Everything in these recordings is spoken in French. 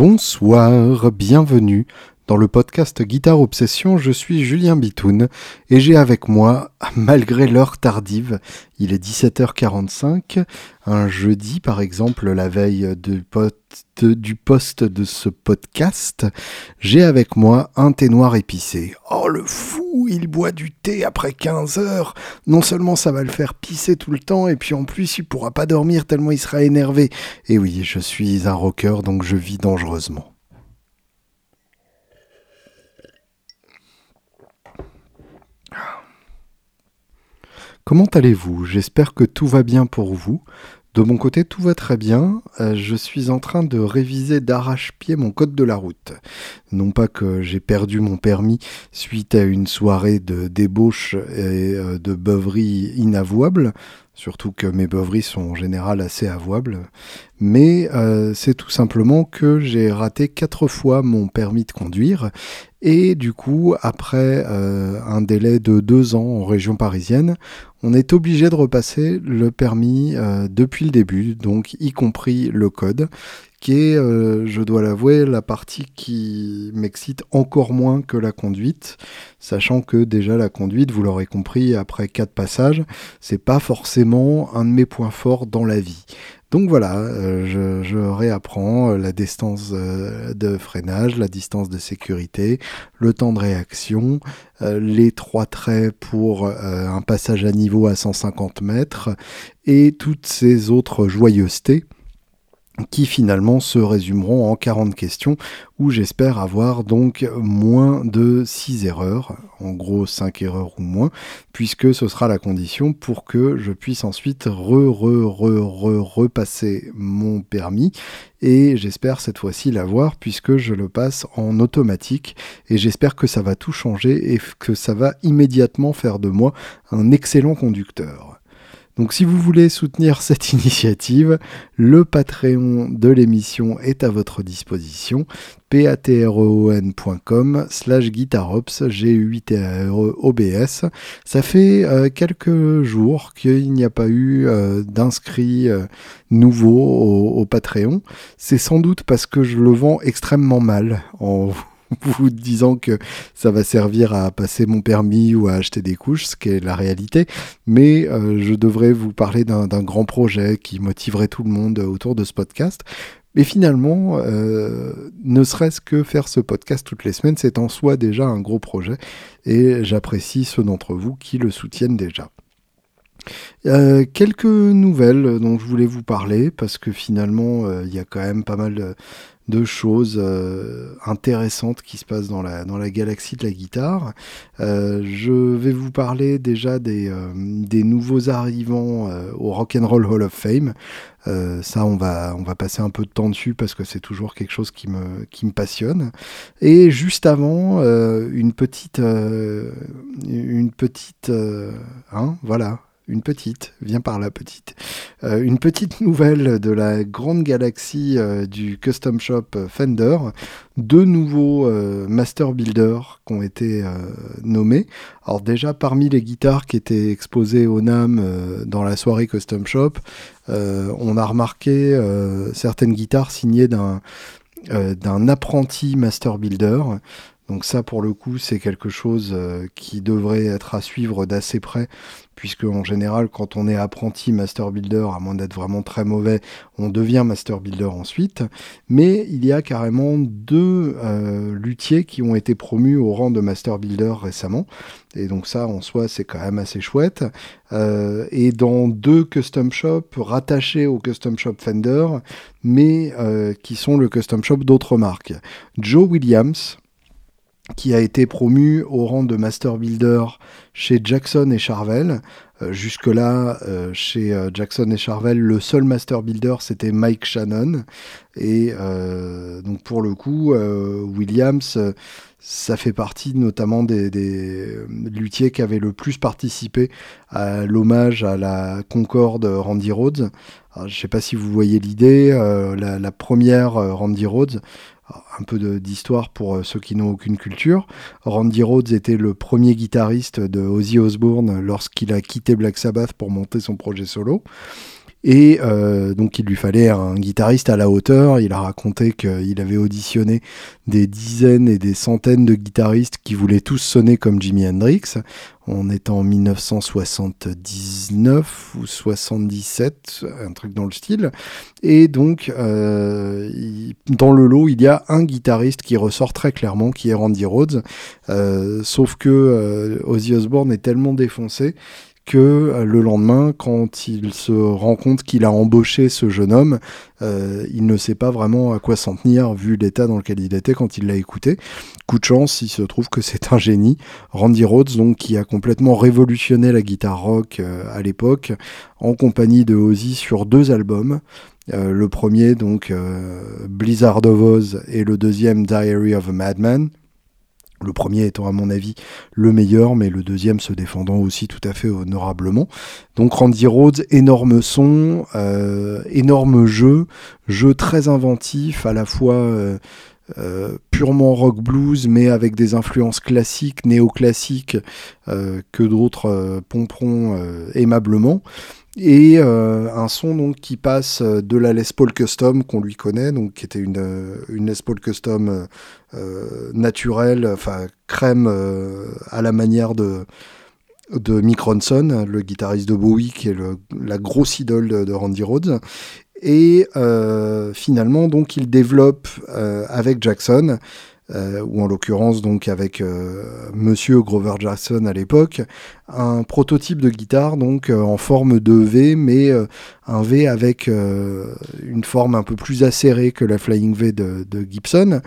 Bonsoir, bienvenue dans le podcast Guitare Obsession. Je suis Julien Bitoun et j'ai avec moi, malgré l'heure tardive, il est 17h45, un jeudi par exemple, la veille du poste de ce podcast, j'ai avec moi un thé noir épicé. Oh le fou, il boit du thé après 15 heures. Non seulement ça va le faire pisser tout le temps, et puis en plus il pourra pas dormir tellement il sera énervé. Et oui, je suis un rocker donc je vis dangereusement. Comment allez-vous? J'espère que tout va bien pour vous. De mon côté, tout va très bien. Euh, je suis en train de réviser d'arrache-pied mon code de la route. Non pas que j'ai perdu mon permis suite à une soirée de débauche et euh, de beuverie inavouable, surtout que mes beuveries sont en général assez avouables, mais euh, c'est tout simplement que j'ai raté quatre fois mon permis de conduire. Et du coup, après euh, un délai de deux ans en région parisienne, on est obligé de repasser le permis euh, depuis le début, donc y compris le code, qui est, euh, je dois l'avouer, la partie qui m'excite encore moins que la conduite, sachant que déjà la conduite, vous l'aurez compris, après quatre passages, c'est pas forcément un de mes points forts dans la vie. Donc voilà, euh, je, réapprends euh, la distance de freinage, la distance de sécurité, le temps de réaction, les trois traits pour un passage à niveau à 150 mètres et toutes ces autres joyeusetés qui finalement se résumeront en 40 questions où j'espère avoir donc moins de 6 erreurs, en gros 5 erreurs ou moins, puisque ce sera la condition pour que je puisse ensuite re, re, re, re, repasser mon permis et j'espère cette fois-ci l'avoir puisque je le passe en automatique et j'espère que ça va tout changer et que ça va immédiatement faire de moi un excellent conducteur. Donc si vous voulez soutenir cette initiative, le Patreon de l'émission est à votre disposition patreon.com slash guitarops, g 8 r o b s Ça fait euh, quelques jours qu'il n'y a pas eu euh, d'inscrits euh, nouveaux au, au Patreon. C'est sans doute parce que je le vends extrêmement mal en vous disant que ça va servir à passer mon permis ou à acheter des couches, ce qui est la réalité. Mais euh, je devrais vous parler d'un grand projet qui motiverait tout le monde autour de ce podcast. Mais finalement, euh, ne serait-ce que faire ce podcast toutes les semaines, c'est en soi déjà un gros projet. Et j'apprécie ceux d'entre vous qui le soutiennent déjà. Euh, quelques nouvelles dont je voulais vous parler parce que finalement il y a quand même pas mal de, choses euh, intéressantes qui se passent dans la, dans la galaxie de la guitare. Euh, je vais vous parler déjà des, euh, des nouveaux arrivants au Rock and Roll Hall of Fame. ça, on va, on va passer un peu de temps dessus parce que c'est toujours quelque chose qui me, qui me passionne. Et juste avant, une petite, une petite, hein, voilà, une petite, viens par là petite, euh, une petite nouvelle de la grande galaxie euh, du custom shop Fender, deux nouveaux euh, master builders qui ont été nommés. Alors déjà parmi les guitares qui étaient exposées au NAM dans la soirée custom shop, on a remarqué certaines guitares signées d'un d'un apprenti master builder. Donc ça, pour le coup, c'est quelque chose qui devrait être à suivre d'assez près puisque en général, quand on est apprenti master builder, à moins d'être vraiment très mauvais, on devient master builder ensuite. Mais il y a carrément deux euh, luthiers qui ont été promus au rang de master builder récemment. Et donc ça, en soi, c'est quand même assez chouette. Euh, et dans deux custom shops rattachés au custom shop Fender, mais euh, qui sont le custom shop d'autres marques. Joe Williams, qui a été promu au rang de Master Builder chez Jackson et Charvel. Euh, jusque-là, euh, chez euh, Jackson et Charvel, le seul Master Builder, c'était Mike Shannon. Et donc pour le coup, Williams, ça fait partie notamment des, des, luthiers qui avaient le plus participé à l'hommage à la Concorde Randy Rhodes. je ne sais pas si vous voyez l'idée, la, la, première Randy Rhodes, un peu d'histoire pour euh, ceux qui n'ont aucune culture. Randy Rhodes était le premier guitariste de Ozzy Osbourne lorsqu'il a quitté Black Sabbath pour monter son projet solo. Et euh, donc il lui fallait un guitariste à la hauteur. Il a raconté qu'il avait auditionné des dizaines et des centaines de guitaristes qui voulaient tous sonner comme Jimi Hendrix. On est en 1979 ou 77, un truc dans le style. Et donc, euh, dans le lot, il y a un guitariste qui ressort très clairement, qui est Randy Rhodes. Euh, sauf que Ozzy Osbourne est tellement défoncé que euh, le lendemain, quand il se rend compte qu'il a embauché ce jeune homme, euh, il ne sait pas vraiment à quoi s'en tenir vu l'état dans lequel il était quand il l'a écouté. Coup de chance, il se trouve que c'est un génie, Randy Rhodes, donc qui a complètement révolutionné la guitare rock euh, à l'époque, en compagnie de Ozzy sur deux albums. le premier donc Blizzard of Oz et le deuxième Diary of a Madman. Le premier étant à mon avis le meilleur, mais le deuxième se défendant aussi tout à fait honorablement. Donc Randy Rhodes, énorme son, euh, énorme jeu, jeu très inventif, à la fois euh, euh, purement rock blues, mais avec des influences classiques, néoclassiques, que d'autres pomperont aimablement et euh, un son donc qui passe euh, de la Les Paul Custom qu'on lui connaît, donc qui était une, euh, Les Paul Custom naturelle, enfin crème à la manière de de Mick Ronson, le guitariste de Bowie, qui est la grosse idole de, Randy Rhodes. Et finalement, donc, il développe avec Jackson euh, ou en l'occurrence donc avec euh, Monsieur Grover Jackson à l'époque, un prototype de guitare donc euh, en forme de V, mais un V avec une forme un peu plus acérée que la Flying V de, de Gibson.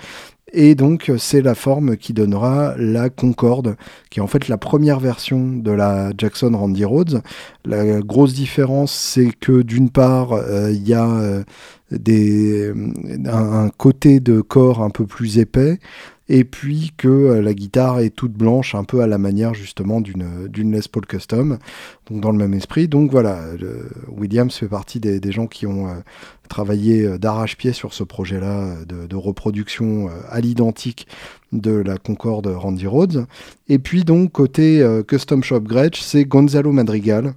Et donc c'est la forme qui donnera la Concorde, qui est en fait la première version de la Jackson Randy Rhodes. La grosse différence, c'est que d'une part, il y a des, un, côté de corps un peu plus épais, et puis que euh, la guitare est toute blanche, un peu à la manière justement d'une, Les Paul Custom, donc dans le même esprit. Donc voilà, Williams fait partie des, gens qui ont euh, travaillé euh, d'arrache-pied sur ce projet-là de, reproduction à l'identique de la Concorde Randy Rhodes. Et puis donc côté Custom Shop Gretsch, c'est Gonzalo Madrigal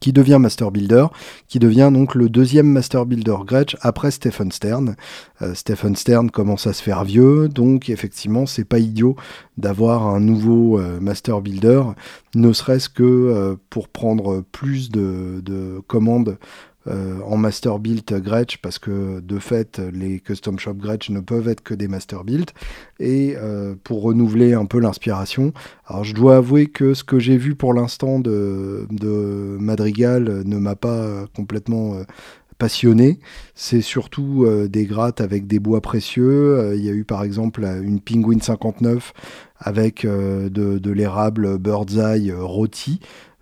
qui devient Master Builder, qui devient donc le deuxième Master Builder Gretsch après Stephen Stern. Euh, Stephen Stern commence à se faire vieux, donc effectivement c'est pas idiot d'avoir un nouveau euh, Master Builder, ne serait-ce que euh, pour prendre plus de, de commandes en master build Gretsch parce que de fait les custom shop Gretsch ne peuvent être que des master build et euh, pour renouveler un peu l'inspiration. Alors je dois avouer que ce que j'ai vu pour l'instant de, Madrigal ne m'a pas complètement euh, passionné. C'est surtout des grattes avec des bois précieux. Il y a eu par exemple une Penguin 59 avec de, de l'érable Bird's Eye rôti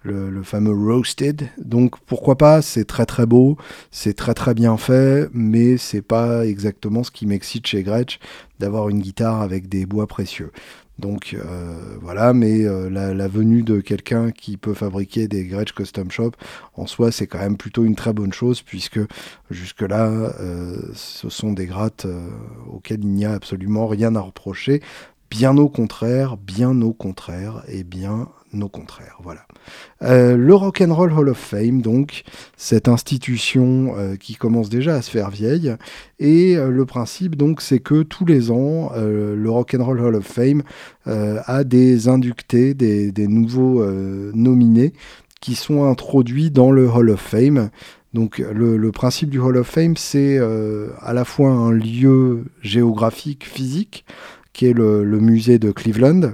le, fameux roasted. Donc pourquoi pas, c'est très très beau, c'est très très bien fait, mais c'est pas exactement ce qui m'excite chez Gretsch d'avoir une guitare avec des bois précieux. Donc euh, voilà, mais euh, la, venue de quelqu'un qui peut fabriquer des Gretsch Custom Shop, en soi, c'est quand même plutôt une très bonne chose, puisque jusque-là, euh, ce sont des grattes auxquelles il n'y a absolument rien à reprocher. Bien au contraire, bien au contraire, et bien au contraire. Voilà. Euh, le Rock and Roll Hall of Fame, donc, cette institution euh, qui commence déjà à se faire vieille. Et euh, le principe, donc, c'est que tous les ans, le Rock and Roll Hall of Fame a des inductés, des, nouveaux nominés qui sont introduits dans le Hall of Fame. Donc le, principe du Hall of Fame, c'est à la fois un lieu géographique, physique, qui est le musée de Cleveland,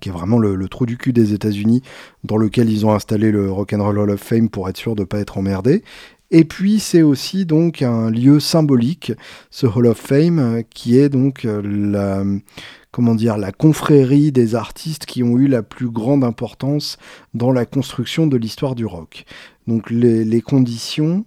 qui est vraiment le, trou du cul des États-Unis, dans lequel ils ont installé le Rock'n'Roll Hall of Fame pour être sûr de ne pas être emmerdé. Et puis c'est aussi donc un lieu symbolique, ce Hall of Fame, qui est donc la comment dire la confrérie des artistes qui ont eu la plus grande importance dans la construction de l'histoire du rock. Donc les conditions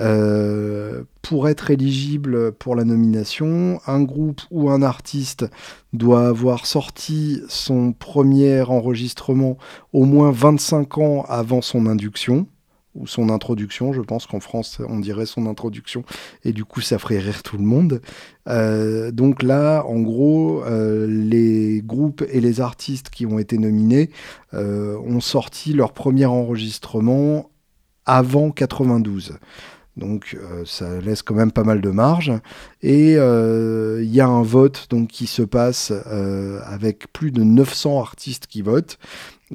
euh, pour être éligible pour la nomination, un groupe ou un artiste doit avoir sorti son premier enregistrement au moins 25 ans avant son induction ou son introduction. Je pense qu'en France, on dirait son introduction, et du coup, ça ferait rire tout le monde. Euh, donc là, en gros, euh, les groupes et les artistes qui ont été nominés ont sorti leur premier enregistrement avant 92. Donc ça laisse quand même pas mal de marge. Et il y a un vote donc, qui se passe avec plus de 900 artistes qui votent.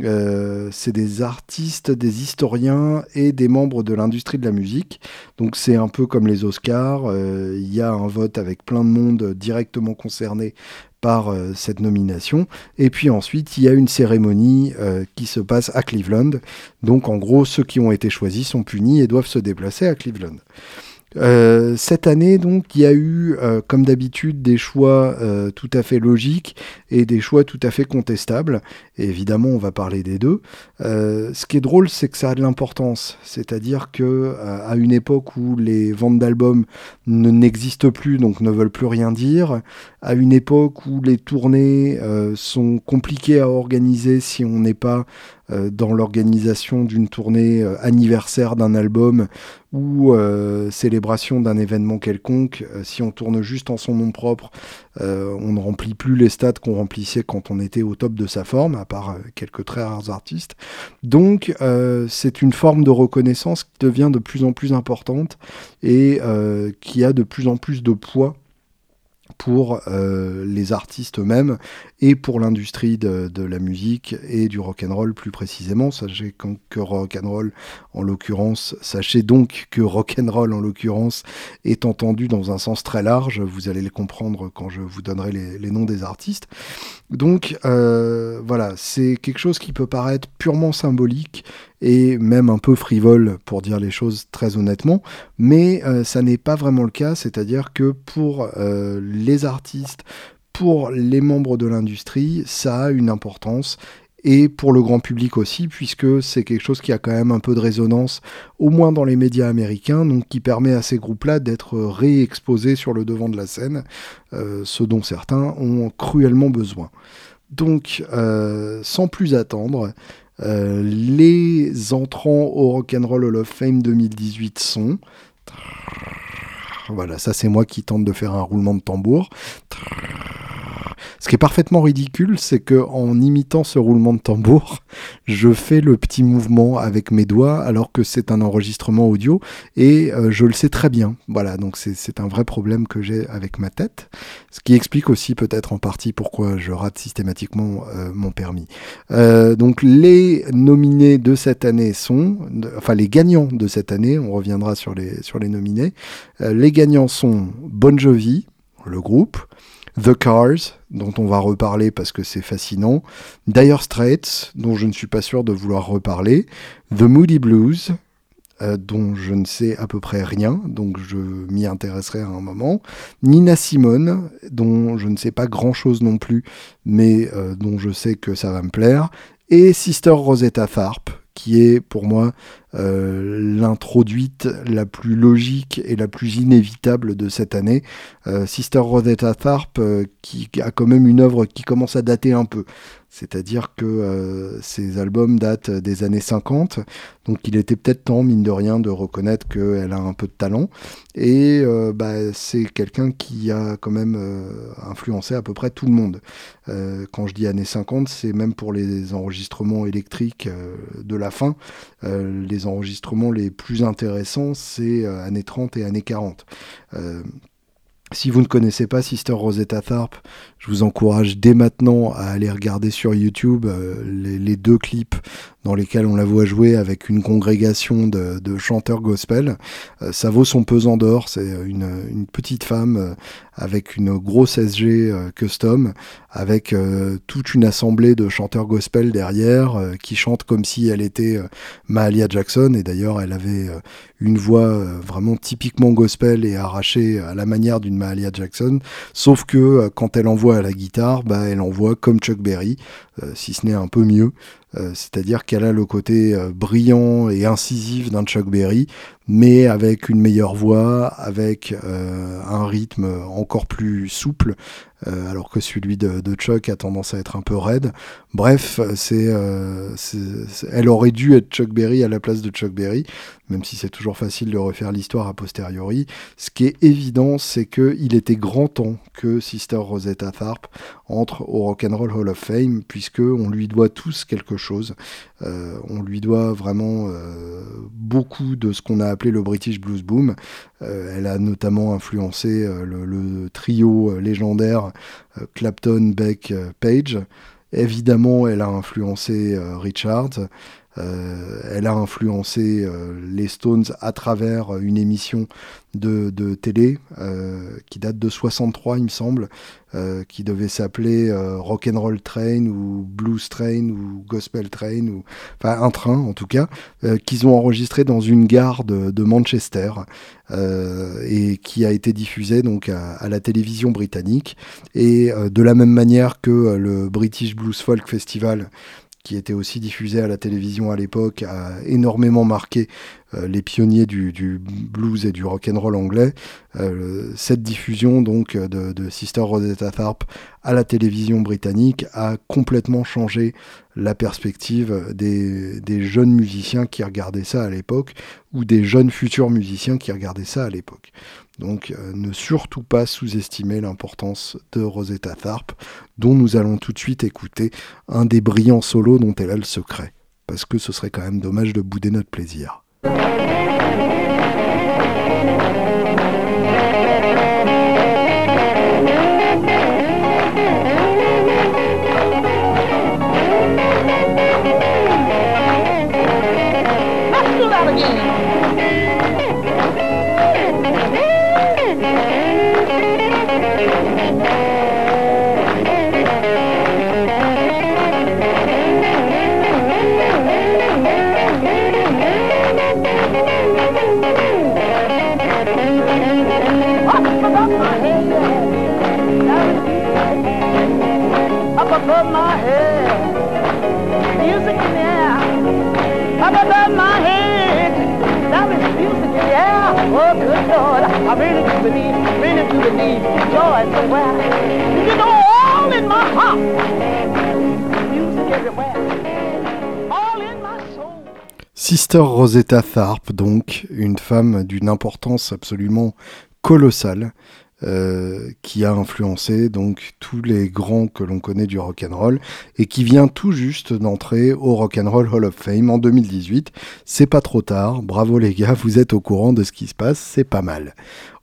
Euh, c'est des artistes, des historiens et des membres de l'industrie de la musique. Donc c'est un peu comme les Oscars. Euh, il y a un vote avec plein de monde directement concerné par euh, cette nomination. Et puis ensuite, il y a une cérémonie qui se passe à Cleveland. Donc en gros, ceux qui ont été choisis sont punis et doivent se déplacer à Cleveland. Euh, cette année, donc, il y a eu, euh, comme d'habitude, des choix euh, tout à fait logiques et des choix tout à fait contestables. Évidemment, on va parler des deux. ce qui est drôle, c'est que ça a de l'importance. C'est-à-dire que à une époque où les ventes d'albums ne n'existent plus, donc ne veulent plus rien dire, à une époque où les tournées sont compliquées à organiser si on n'est pas euh, dans l'organisation d'une tournée euh, anniversaire d'un album ou euh, célébration d'un événement quelconque. si on tourne juste en son nom propre, on ne remplit plus les stades qu'on remplissait quand on était au top de sa forme, à part quelques très rares artistes. Donc c'est une forme de reconnaissance qui devient de plus en plus importante et qui a de plus en plus de poids pour euh, les artistes eux-mêmes et pour l'industrie de, la musique et du rock and roll plus précisément. Sachez que rock roll en l'occurrence, sachez donc que rock and roll en l'occurrence est entendu dans un sens très large. Vous allez le comprendre quand je vous donnerai les, noms des artistes. Donc euh, voilà, c'est quelque chose qui peut paraître purement symbolique et même un peu frivole pour dire les choses très honnêtement, mais euh, ça n'est pas vraiment le cas, c'est-à-dire que pour euh, les artistes, pour les membres de l'industrie, ça a une importance et pour le grand public aussi, puisque c'est quelque chose qui a quand même un peu de résonance, au moins dans les médias américains, donc qui permet à ces groupes-là d'être réexposés sur le devant de la scène, euh, ce dont certains ont cruellement besoin. Donc, sans plus attendre, les entrants au Rock'n'Roll Hall of Fame 2018 sont... Voilà, ça c'est moi qui tente de faire un roulement de tambour. Ce qui est parfaitement ridicule, c'est que en imitant ce roulement de tambour, je fais le petit mouvement avec mes doigts alors que c'est un enregistrement audio et euh, je le sais très bien. Voilà, donc c'est un vrai problème que j'ai avec ma tête, ce qui explique aussi peut-être en partie pourquoi je rate systématiquement euh, mon permis. Euh, donc les nominés de cette année sont, enfin les gagnants de cette année, on reviendra sur les, sur les nominés, les gagnants sont Bon Jovi, le groupe, The Cars, dont on va reparler parce que c'est fascinant, Dire Straits, dont je ne suis pas sûr de vouloir reparler, The Moody Blues, euh, dont je ne sais à peu près rien, donc je m'y intéresserai à un moment, Nina Simone, dont je ne sais pas grand-chose non plus, mais euh, dont je sais que ça va me plaire, et Sister Rosetta Tharpe, qui est pour moi l'introduite la plus logique et la plus inévitable de cette année. Euh, Sister Rosetta Tharpe, euh, qui a quand même une œuvre qui commence à dater un peu. C'est-à-dire que ces albums datent des années 50, donc il était peut-être temps, mine de rien, de reconnaître qu'elle a un peu de talent. Et bah, c'est quelqu'un qui a quand même influencé à peu près tout le monde. quand je dis années 50, c'est même pour les enregistrements électriques de la fin. Les enregistrements les plus intéressants, c'est euh, années 30 et années 40. Euh, si vous ne connaissez pas Sister Rosetta Tharpe, je vous encourage dès maintenant à aller regarder sur YouTube euh, les, deux clips dans lesquels on la voit jouer avec une congrégation de, chanteurs gospel. ça vaut son pesant d'or. C'est une, petite femme avec une grosse SG custom, avec toute une assemblée de chanteurs gospel derrière qui chantent comme si elle était Mahalia Jackson. Et d'ailleurs, elle avait une voix euh, vraiment typiquement gospel et arrachée à la manière d'une Mahalia Jackson, sauf que euh, quand elle envoie à la guitare, bah, elle envoie comme Chuck Berry, euh, si ce n'est un peu mieux. C'est-à-dire qu'elle a le côté brillant et incisif d'un Chuck Berry, mais avec une meilleure voix, avec un rythme encore plus souple, alors que celui de, Chuck a tendance à être un peu raide. Bref, c'est, elle aurait dû être Chuck Berry à la place de Chuck Berry, même si c'est toujours facile de refaire l'histoire a posteriori. Ce qui est évident, c'est qu'il était grand temps que Sister Rosetta Tharpe entre au Rock'n'Roll Hall of Fame, puisque on lui doit tous quelque chose. Euh, on lui doit vraiment euh, beaucoup de ce qu'on a appelé le British Blues Boom. Euh, elle a notamment influencé le, le, trio légendaire Clapton, Beck, Page. Évidemment, elle a influencé Richard. Euh, elle a influencé euh, les Stones à travers une émission de, télé euh, qui date de 63, il me semble, qui devait s'appeler Rock'n'Roll Train ou Blues Train ou Gospel Train, ou enfin un train en tout cas, qu'ils ont enregistré dans une gare de, Manchester et qui a été diffusé donc à la télévision britannique. Et de la même manière que le British Blues Folk Festival qui était aussi diffusé à la télévision à l'époque, a énormément marqué les pionniers du, blues et du rock and roll anglais. Euh, cette diffusion donc de, Sister Rosetta Tharpe à la télévision britannique a complètement changé la perspective des, des jeunes musiciens qui regardaient ça à l'époque ou des jeunes futurs musiciens qui regardaient ça à l'époque. Donc euh, ne surtout pas sous-estimer l'importance de Rosetta Tharpe, dont nous allons tout de suite écouter un des brillants solos dont elle a le secret, parce que ce serait quand même dommage de bouder notre plaisir. Thank you. Sister Rosetta Tharpe, donc, une femme d'une importance absolument colossale, euh, qui a influencé donc tous les grands que l'on connaît du rock and roll et qui vient tout juste d'entrer au Rock and Roll Hall of Fame en 2018. C'est pas trop tard, bravo les gars, vous êtes au courant de ce qui se passe, c'est pas mal.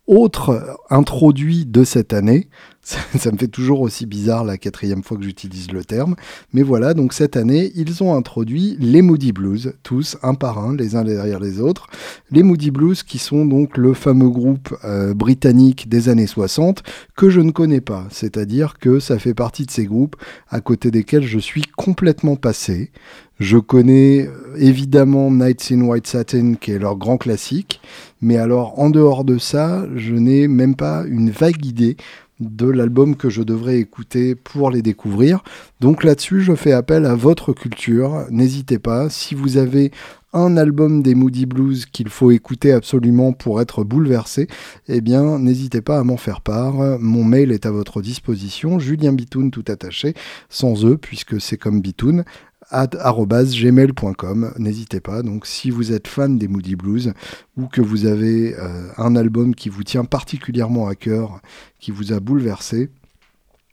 Autre introduit de cette année, ça, me fait toujours aussi bizarre la quatrième fois que j'utilise le terme. Mais voilà, donc cette année, ils ont introduit les Moody Blues, tous un par un, les uns derrière les autres. Les Moody Blues qui sont donc le fameux groupe euh, britannique des années 60 que je ne connais pas. C'est-à-dire que ça fait partie de ces groupes à côté desquels je suis complètement passé. Je connais euh, évidemment Nights in White Satin qui est leur grand classique. Mais alors en dehors de ça, je n'ai même pas une vague idée de l'album que je devrais écouter pour les découvrir. Donc là-dessus, je fais appel à votre culture. N'hésitez pas, si vous avez un album des Moody Blues qu'il faut écouter absolument pour être bouleversé, eh bien n'hésitez pas à m'en faire part. Mon mail est à votre disposition, Julien Bitoun tout attaché, sans eux puisque c'est comme Bitoun, gmail.com. N'hésitez pas. Donc, si vous êtes fan des Moody Blues ou que vous avez euh, un album qui vous tient particulièrement à cœur, qui vous a bouleversé,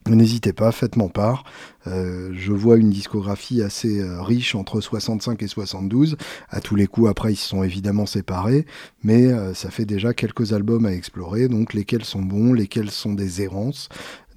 N'hésitez pas, faites-moi part. Euh, je vois une discographie assez euh, riche entre 65 et 72. À tous les coups, après, ils se sont évidemment séparés, mais ça fait déjà quelques albums à explorer, donc lesquels sont bons, lesquels sont des errances.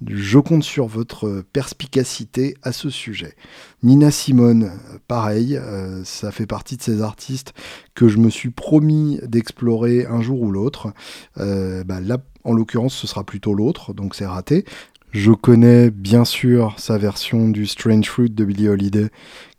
Je compte sur votre perspicacité à ce sujet. Nina Simone, pareil, euh, ça fait partie de ces artistes que je me suis promis d'explorer un jour ou l'autre. Euh, bah là, en l'occurrence, ce sera plutôt l'autre, donc c'est raté. Je connais bien sûr sa version du Strange Fruit de Billie Holiday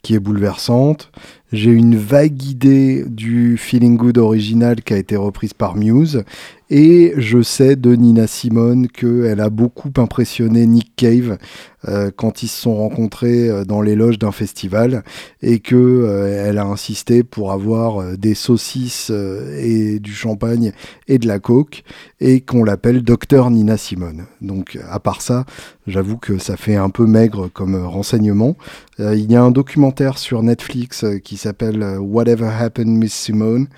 qui est bouleversante. J'ai une vague idée du Feeling Good original qui a été reprise par Muse. Et je sais de Nina Simone qu'elle a beaucoup impressionné Nick Cave euh, quand ils se sont rencontrés euh, dans les loges d'un festival et que euh, a insisté pour avoir des saucisses et du champagne et de la coke et qu'on l'appelle Docteur Nina Simone. Donc à part ça, j'avoue que ça fait un peu maigre comme renseignement. il y a un documentaire sur Netflix qui s'appelle Whatever Happened Miss Simone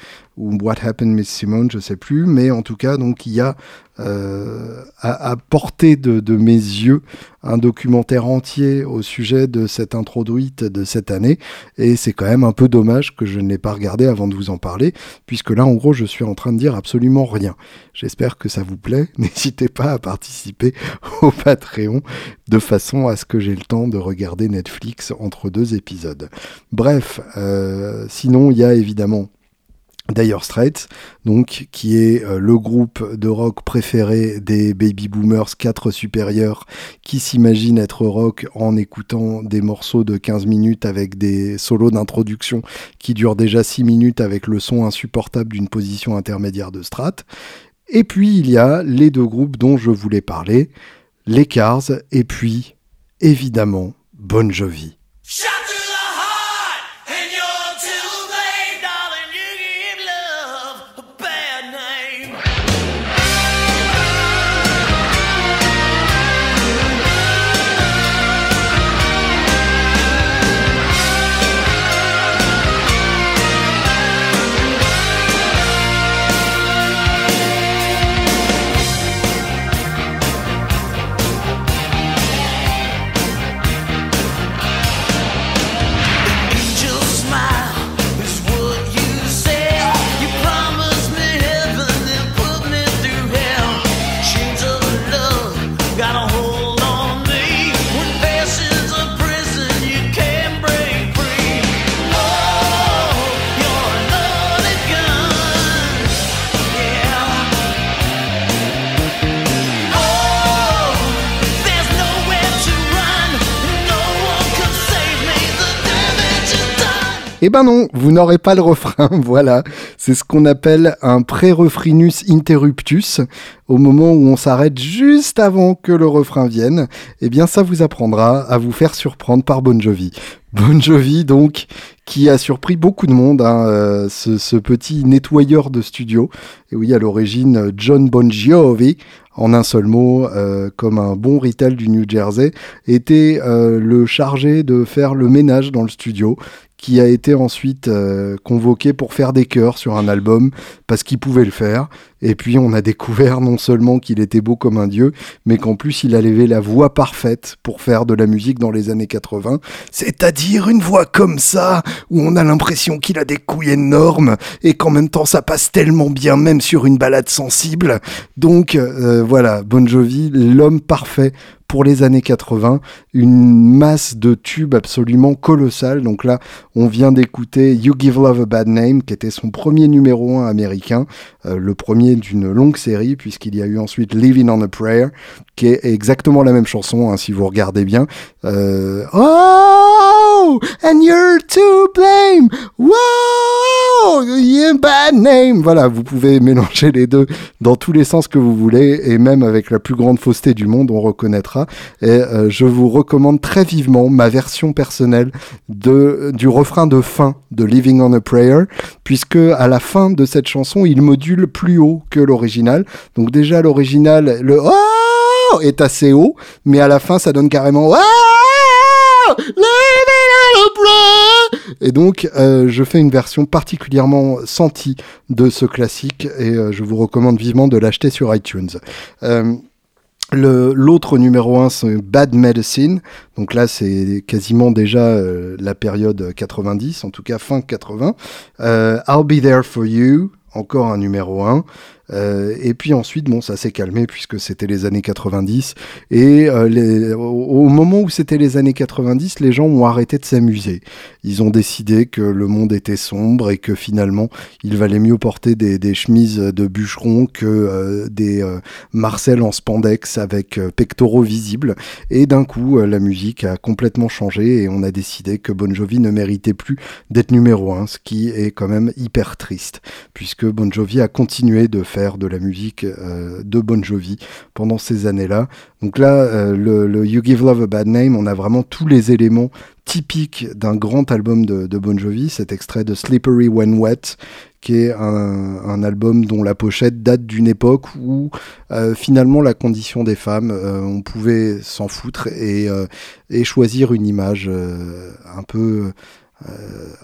ou What Happened Miss Simone, je sais plus, mais en tout cas, donc il y a euh, à, portée de, mes yeux un documentaire entier au sujet de cette introduite de cette année, et c'est quand même un peu dommage que je ne l'ai pas regardé avant de vous en parler, puisque là, en gros, je suis en train de dire absolument rien. J'espère que ça vous plaît. N'hésitez pas à participer au Patreon de façon à ce que j'ai le temps de regarder Netflix entre deux épisodes. Bref, euh, sinon, il y a évidemment Dire Straits, donc qui est euh, le groupe de rock préféré des baby boomers 4 supérieurs qui s'imaginent être rock en écoutant des morceaux de 15 minutes avec des solos d'introduction qui durent déjà 6 minutes avec le son insupportable d'une position intermédiaire de strat. Et puis il y a les deux groupes dont je voulais parler, les Cars et puis évidemment Bon Jovi. Eh ben non, vous n'aurez pas le refrain, voilà. C'est ce qu'on appelle un pré-refrinus interruptus. Au moment où on s'arrête juste avant que le refrain vienne, eh bien ça vous apprendra à vous faire surprendre par Bon Jovi. Bon Jovi, donc, qui a surpris beaucoup de monde, hein, euh, ce, petit nettoyeur de studio. Et oui, à l'origine, John Bon Jovi, en un seul mot, euh, comme un bon retail du New Jersey, était euh, le chargé de faire le ménage dans le studio, qui a été ensuite euh, convoqué pour faire des chœurs sur un album parce qu'il pouvait le faire. Et puis on a découvert non seulement qu'il était beau comme un dieu, mais qu'en plus il a levé la voix parfaite pour faire de la musique dans les années 80. C'est-à-dire une voix comme ça, où on a l'impression qu'il a des couilles énormes et qu'en même temps ça passe tellement bien même sur une balade sensible. Donc euh, voilà, Bon Jovi, l'homme parfait pour les années 80, une masse de tubes absolument colossale. Donc là, on vient d'écouter You Give Love a Bad Name, qui était son premier numéro 1 américain, euh, le premier d'une longue série, puisqu'il y a eu ensuite Living on a Prayer, qui est exactement la même chanson, hein, si vous regardez bien. Euh, oh, and you're to blame. Wow, yeah, bad name. Voilà, vous pouvez mélanger les deux dans tous les sens que vous voulez, et même avec la plus grande fausseté du monde, on reconnaîtra. Et euh, je vous recommande très vivement ma version personnelle du refrain de fin de Living on a Prayer, puisque à la fin de cette chanson, il module plus haut que l'original. Donc déjà l'original, le oh est assez haut, mais à la fin, ça donne carrément oh et donc, euh, je fais une version particulièrement sentie de ce classique et euh, je vous recommande vivement de l'acheter sur iTunes. L'autre numéro 1, c'est Bad Medicine. Donc là, c'est quasiment déjà euh, la période 90, en tout cas fin 80. Euh, I'll Be There For You, encore un numéro 1. Euh, et puis ensuite, bon, ça s'est calmé puisque c'était les années 90. Et euh, au, moment où c'était les années 90, les gens ont arrêté de s'amuser. Ils ont décidé que le monde était sombre et que finalement, il valait mieux porter des, chemises de bûcheron que euh, des Marcel en spandex avec pectoraux visibles. Et d'un coup, la musique a complètement changé et on a décidé que Bon Jovi ne méritait plus d'être numéro 1, ce qui est quand même hyper triste, puisque Bon Jovi a continué de faire de la musique euh, de Bon Jovi pendant ces années-là. Donc là, euh, le, You Give Love a Bad Name, on a vraiment tous les éléments typiques d'un grand album de, Bon Jovi, cet extrait de Slippery When Wet, qui est un, album dont la pochette date d'une époque où euh, finalement la condition des femmes, on pouvait s'en foutre et, et, choisir une image un peu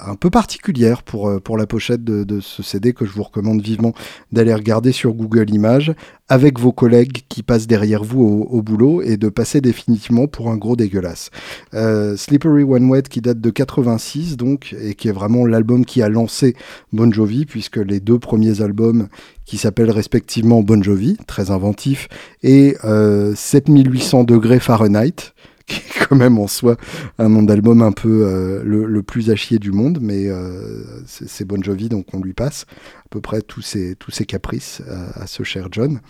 un peu particulière pour, pour la pochette de, ce CD que je vous recommande vivement d'aller regarder sur Google Images avec vos collègues qui passent derrière vous au, boulot et de passer définitivement pour un gros dégueulasse. Euh, Slippery One Wet qui date de 86 donc et qui est vraiment l'album qui a lancé Bon Jovi puisque les deux premiers albums qui s'appellent respectivement Bon Jovi, très inventif, et euh, 7800 degrés Fahrenheit, qui est quand même en soi un nom d'album un peu euh, le, plus à du monde, mais euh, c'est Bon Jovi, donc on lui passe à peu près tous ses, tous ses caprices à ce cher John.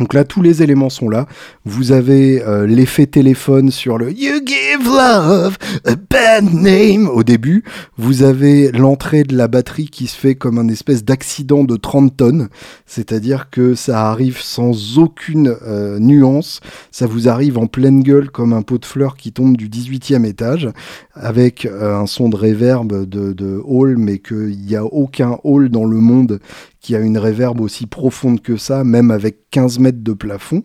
Donc là, tous les éléments sont là. Vous avez euh, l'effet téléphone sur le You give love a bad name au début. Vous avez l'entrée de la batterie qui se fait comme un espèce d'accident de 30 tonnes. C'est-à-dire que ça arrive sans aucune euh, nuance. Ça vous arrive en pleine gueule comme un pot de fleurs qui tombe du 18e étage avec euh, un son de réverb de, de hall, mais qu'il n'y a aucun hall dans le monde qui a une réverbe aussi profonde que ça, même avec 15 mètres de plafond.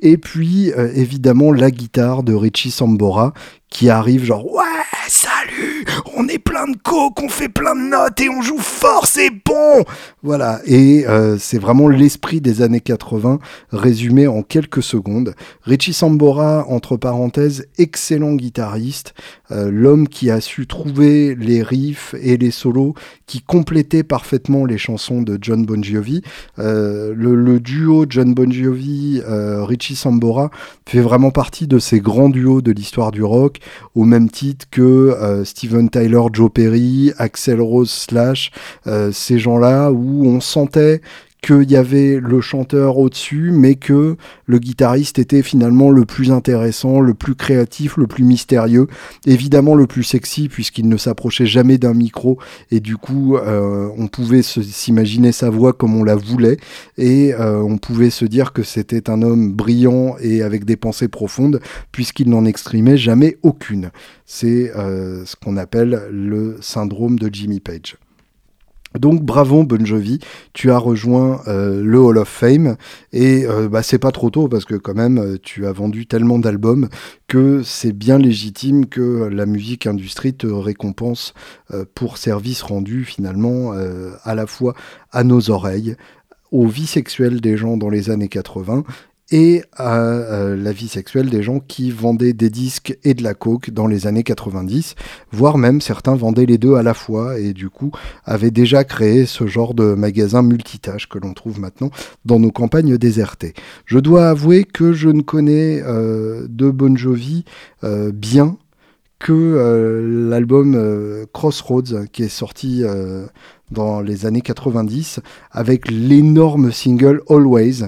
Et puis, euh, évidemment, la guitare de Richie Sambora qui arrive genre ouais salut on est plein de coke on fait plein de notes et on joue fort c'est bon. Voilà. Et euh, c'est vraiment l'esprit des années 80 résumé en quelques secondes. Richie Sambora entre parenthèses excellent guitariste euh, l'homme qui a su trouver les riffs et les solos qui complétaient parfaitement les chansons de John Bon Jovi. Euh, le, le, duo John Bon Jovi Richie Sambora fait vraiment partie de ces grands duos de l'histoire du rock au même titre que euh, Steven Tyler, Joe Perry, Axel Rose Slash, euh, ces gens-là où on sentait qu'il y avait le chanteur au-dessus, mais que le guitariste était finalement le plus intéressant, le plus créatif, le plus mystérieux, évidemment le plus sexy puisqu'il ne s'approchait jamais d'un micro et du coup euh, on pouvait s'imaginer sa voix comme on la voulait et euh, on pouvait se dire que c'était un homme brillant et avec des pensées profondes puisqu'il n'en exprimait jamais aucune. C'est euh, ce qu'on appelle le syndrome de Jimmy Page. Donc bravo Bon Jovi, tu as rejoint euh, le Hall of Fame. Et euh, bah, c'est pas trop tôt parce que quand même euh, tu as vendu tellement d'albums que c'est bien légitime que la musique industrie te récompense pour service rendu finalement à la fois à nos oreilles, aux vies sexuelles des gens dans les années 80 et à euh, la vie sexuelle des gens qui vendaient des disques et de la coke dans les années 90, voire même certains vendaient les deux à la fois et du coup avaient déjà créé ce genre de magasin multitâche que l'on trouve maintenant dans nos campagnes désertées. Je dois avouer que je ne connais euh, de Bon Jovi euh, bien que l'album Crossroads qui est sorti dans les années 90 avec l'énorme single Always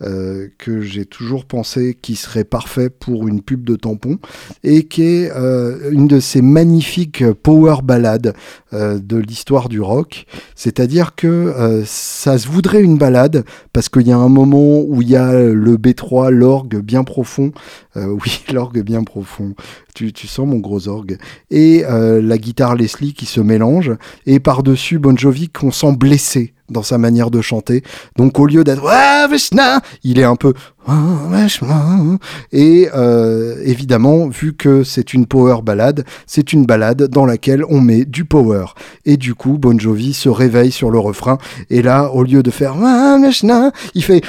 euh, que j'ai toujours pensé qui serait parfait pour une pub de tampon et qui est euh, une de ces magnifiques power ballades euh, de l'histoire du rock. C'est-à-dire que ça se voudrait une balade parce qu'il y a un moment où il y a le B3, l'orgue bien profond. oui, l'orgue bien profond. Tu, tu, sens mon gros orgue. Et la guitare Leslie qui se mélange. Et par-dessus Bon Jovi qu'on sent blessé dans sa manière de chanter. Donc au lieu d'être il est un peu et euh, évidemment, vu que c'est une power ballade, c'est une balade dans laquelle on met du power. Et du coup, Bon Jovi se réveille sur le refrain. Et là, au lieu de faire il fait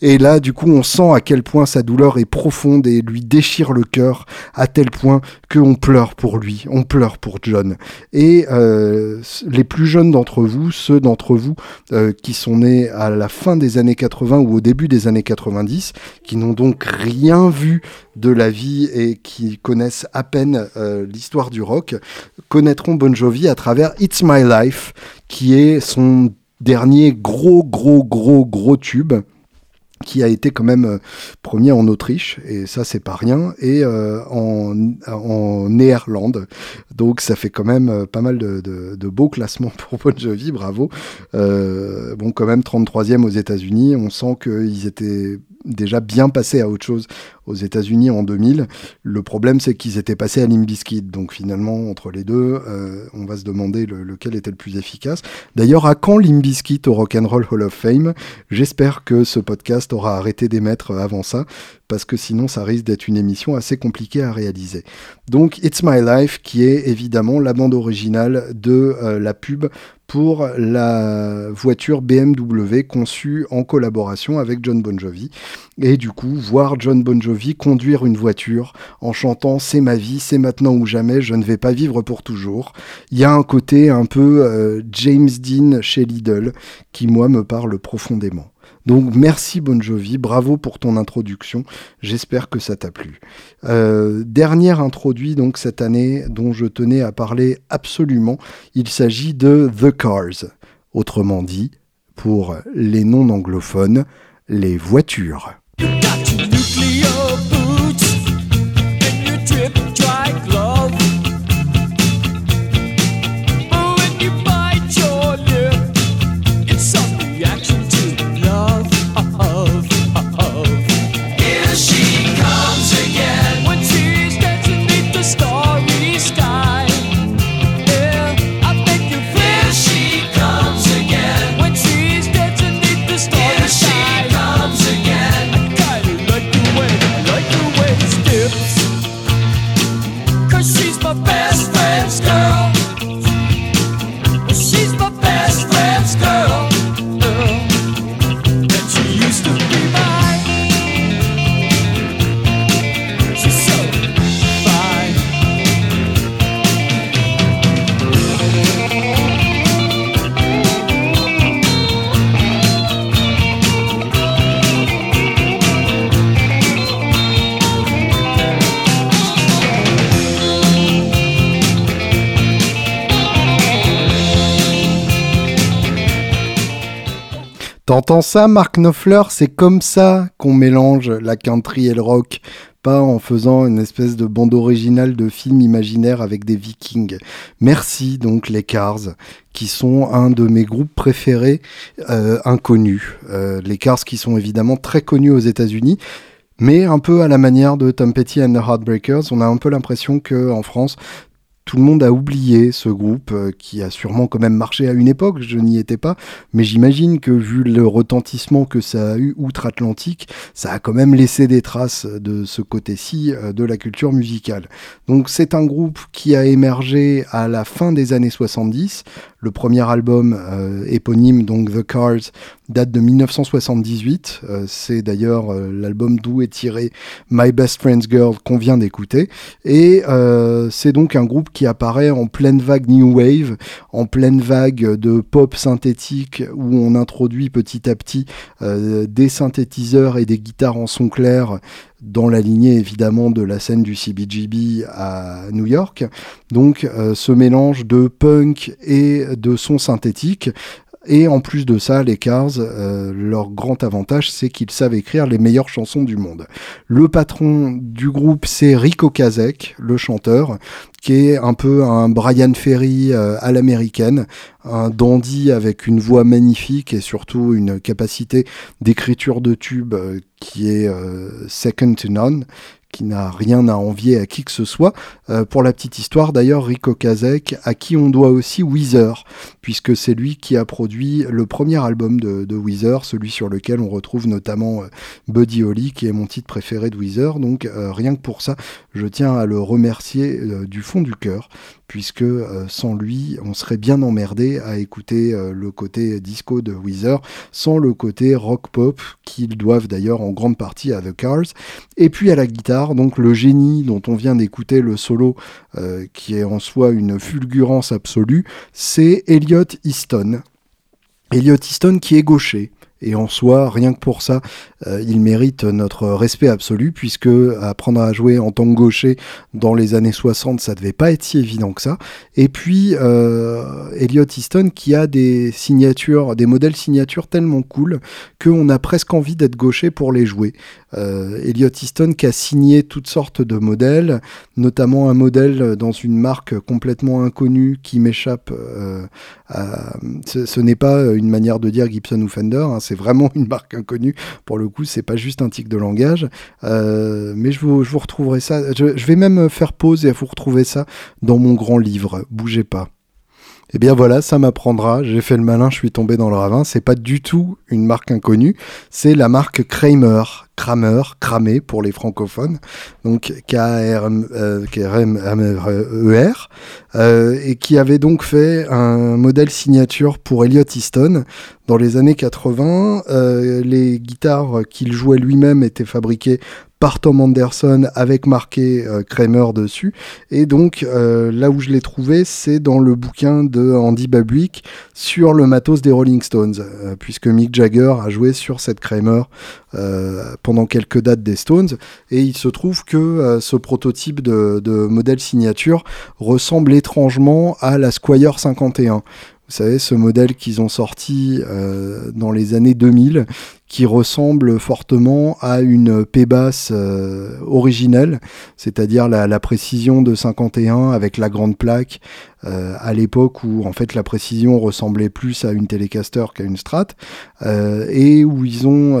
et là, du coup, on sent à quel point sa douleur est profonde et lui déchire le cœur à tel point qu'on pleure pour lui, on pleure pour John. Et euh, les plus jeunes d'entre vous, ceux d'entre vous euh, qui sont nés à la fin des années 80 ou au début années 90, qui n'ont donc rien vu de la vie et qui connaissent à peine euh, l'histoire du rock, connaîtront Bon Jovi à travers It's My Life, qui est son dernier gros, gros, gros, gros tube qui a été quand même euh, premier en Autriche, et ça c'est pas rien, et euh, en, en Néerlande. Donc ça fait quand même euh, pas mal de, beaux classements pour Bon Jovi, bravo. Bon, quand même 33e aux États-Unis, on sent qu'ils étaient déjà bien passés à autre chose aux États-Unis en 2000. Le problème, c'est qu'ils étaient passés à Limbiskit. Donc finalement, entre les deux, euh, on va se demander lequel était le plus efficace. D'ailleurs, à quand Limbiskit au Rock'n'Roll Hall of Fame? J'espère que ce podcast aura arrêté d'émettre avant ça parce que sinon ça risque d'être une émission assez compliquée à réaliser. Donc It's My Life qui est évidemment la bande originale de euh, la pub pour la voiture BMW conçue en collaboration avec John Bon Jovi. Et du coup, voir John Bon Jovi conduire une voiture en chantant C'est ma vie, c'est maintenant ou jamais, je ne vais pas vivre pour toujours. Il y a un côté un peu euh, James Dean chez Lidl qui, moi, me parle profondément. Donc merci Bon Jovi, bravo pour ton introduction, j'espère que ça t'a plu. Euh, dernière introduit donc cette année dont je tenais à parler absolument, il s'agit de The Cars, autrement dit, pour les non anglophones, les voitures. T'entends ça, Mark Knopfler? C'est comme ça qu'on mélange la country et le rock, pas en faisant une espèce de bande originale de film imaginaire avec des vikings. Merci donc les Cars, qui sont un de mes groupes préférés euh, inconnus. Euh, les Cars qui sont évidemment très connus aux États-Unis. Mais un peu à la manière de Tom Petty and the Heartbreakers, on a un peu l'impression que en France, tout le monde a oublié ce groupe euh, qui a sûrement quand même marché à une époque, je n'y étais pas, mais j'imagine que vu le retentissement que ça a eu outre-Atlantique, ça a quand même laissé des traces de ce côté-ci euh, de la culture musicale. Donc c'est un groupe qui a émergé à la fin des années 70, le premier album euh, éponyme, donc The Cars, date de 1978. Euh, c'est d'ailleurs l'album d'où est tiré My Best Friend's Girl qu'on vient d'écouter. Et c'est donc un groupe qui apparaît en pleine vague New Wave, en pleine vague de pop synthétique où on introduit petit à petit des synthétiseurs et des guitares en son clair dans la lignée évidemment de la scène du CBGB à New York. Donc euh, ce mélange de punk et de sons synthétiques et en plus de ça, les Cars, euh, leur grand avantage, c'est qu'ils savent écrire les meilleures chansons du monde. Le patron du groupe, c'est Rico Kazek, le chanteur, qui est un peu un Brian Ferry euh, à l'américaine, un dandy avec une voix magnifique et surtout une capacité d'écriture de tube euh, qui est second to none, qui n'a rien à envier à qui que ce soit. Euh, pour la petite histoire, d'ailleurs, Rico Kazek, à qui on doit aussi Weezer, puisque c'est lui qui a produit le premier album de, Weezer, celui sur lequel on retrouve notamment euh, Buddy Holly, qui est mon titre préféré de Weezer. Donc euh, rien que pour ça, je tiens à le remercier du fond du cœur, puisque euh, sans lui, on serait bien emmerdé à écouter euh, le côté disco de Weezer, sans le côté rock pop qu'ils doivent d'ailleurs en grande partie à The Cars. Et puis à la guitare, donc le génie dont on vient d'écouter le solo, euh, qui est en soi une fulgurance absolue, c'est Elliot Easton. Elliot Easton qui est gaucher. Et en soi, rien que pour ça, euh, il mérite notre respect absolu, puisque apprendre à jouer en tant que gaucher dans les années 60, ça devait pas être si évident que ça. Et puis, euh, Elliot Easton qui a des signatures, des modèles signatures tellement cool qu'on a presque envie d'être gaucher pour les jouer. Euh, Elliot Easton qui a signé toutes sortes de modèles, notamment un modèle dans une marque complètement inconnue qui m'échappe. Euh, ce, n'est pas une manière de dire Gibson ou Fender, hein, c'est vraiment une marque inconnue. Pour le coup, c'est pas juste un tic de langage. Euh, mais je vous, je vous, retrouverai ça. Je, je vais même faire pause et vous retrouver ça dans mon grand livre. Bougez pas. Eh bien voilà, ça m'apprendra. J'ai fait le malin, je suis tombé dans le ravin. C'est pas du tout une marque inconnue. C'est la marque Kramer. Kramer, Kramé pour les francophones, donc K-R-M-E-R, euh, et qui avait donc fait un modèle signature pour Elliot Easton. Dans les années 80, euh, les guitares qu'il jouait lui-même étaient fabriquées Tom Anderson avec marqué euh, Kramer dessus. Et donc euh, là où je l'ai trouvé, c'est dans le bouquin de Andy Babuick sur le matos des Rolling Stones, euh, puisque Mick Jagger a joué sur cette Kramer pendant quelques dates des Stones. Et il se trouve que ce prototype de, de modèle signature ressemble étrangement à la Squire 51. Savez, ce modèle qu'ils ont sorti euh, dans les années 2000, qui ressemble fortement à une P-Bass euh, originelle, c'est-à-dire la, précision de 51 avec la grande plaque, euh, à l'époque où en fait la précision ressemblait plus à une Telecaster qu'à une Strat, et où ils ont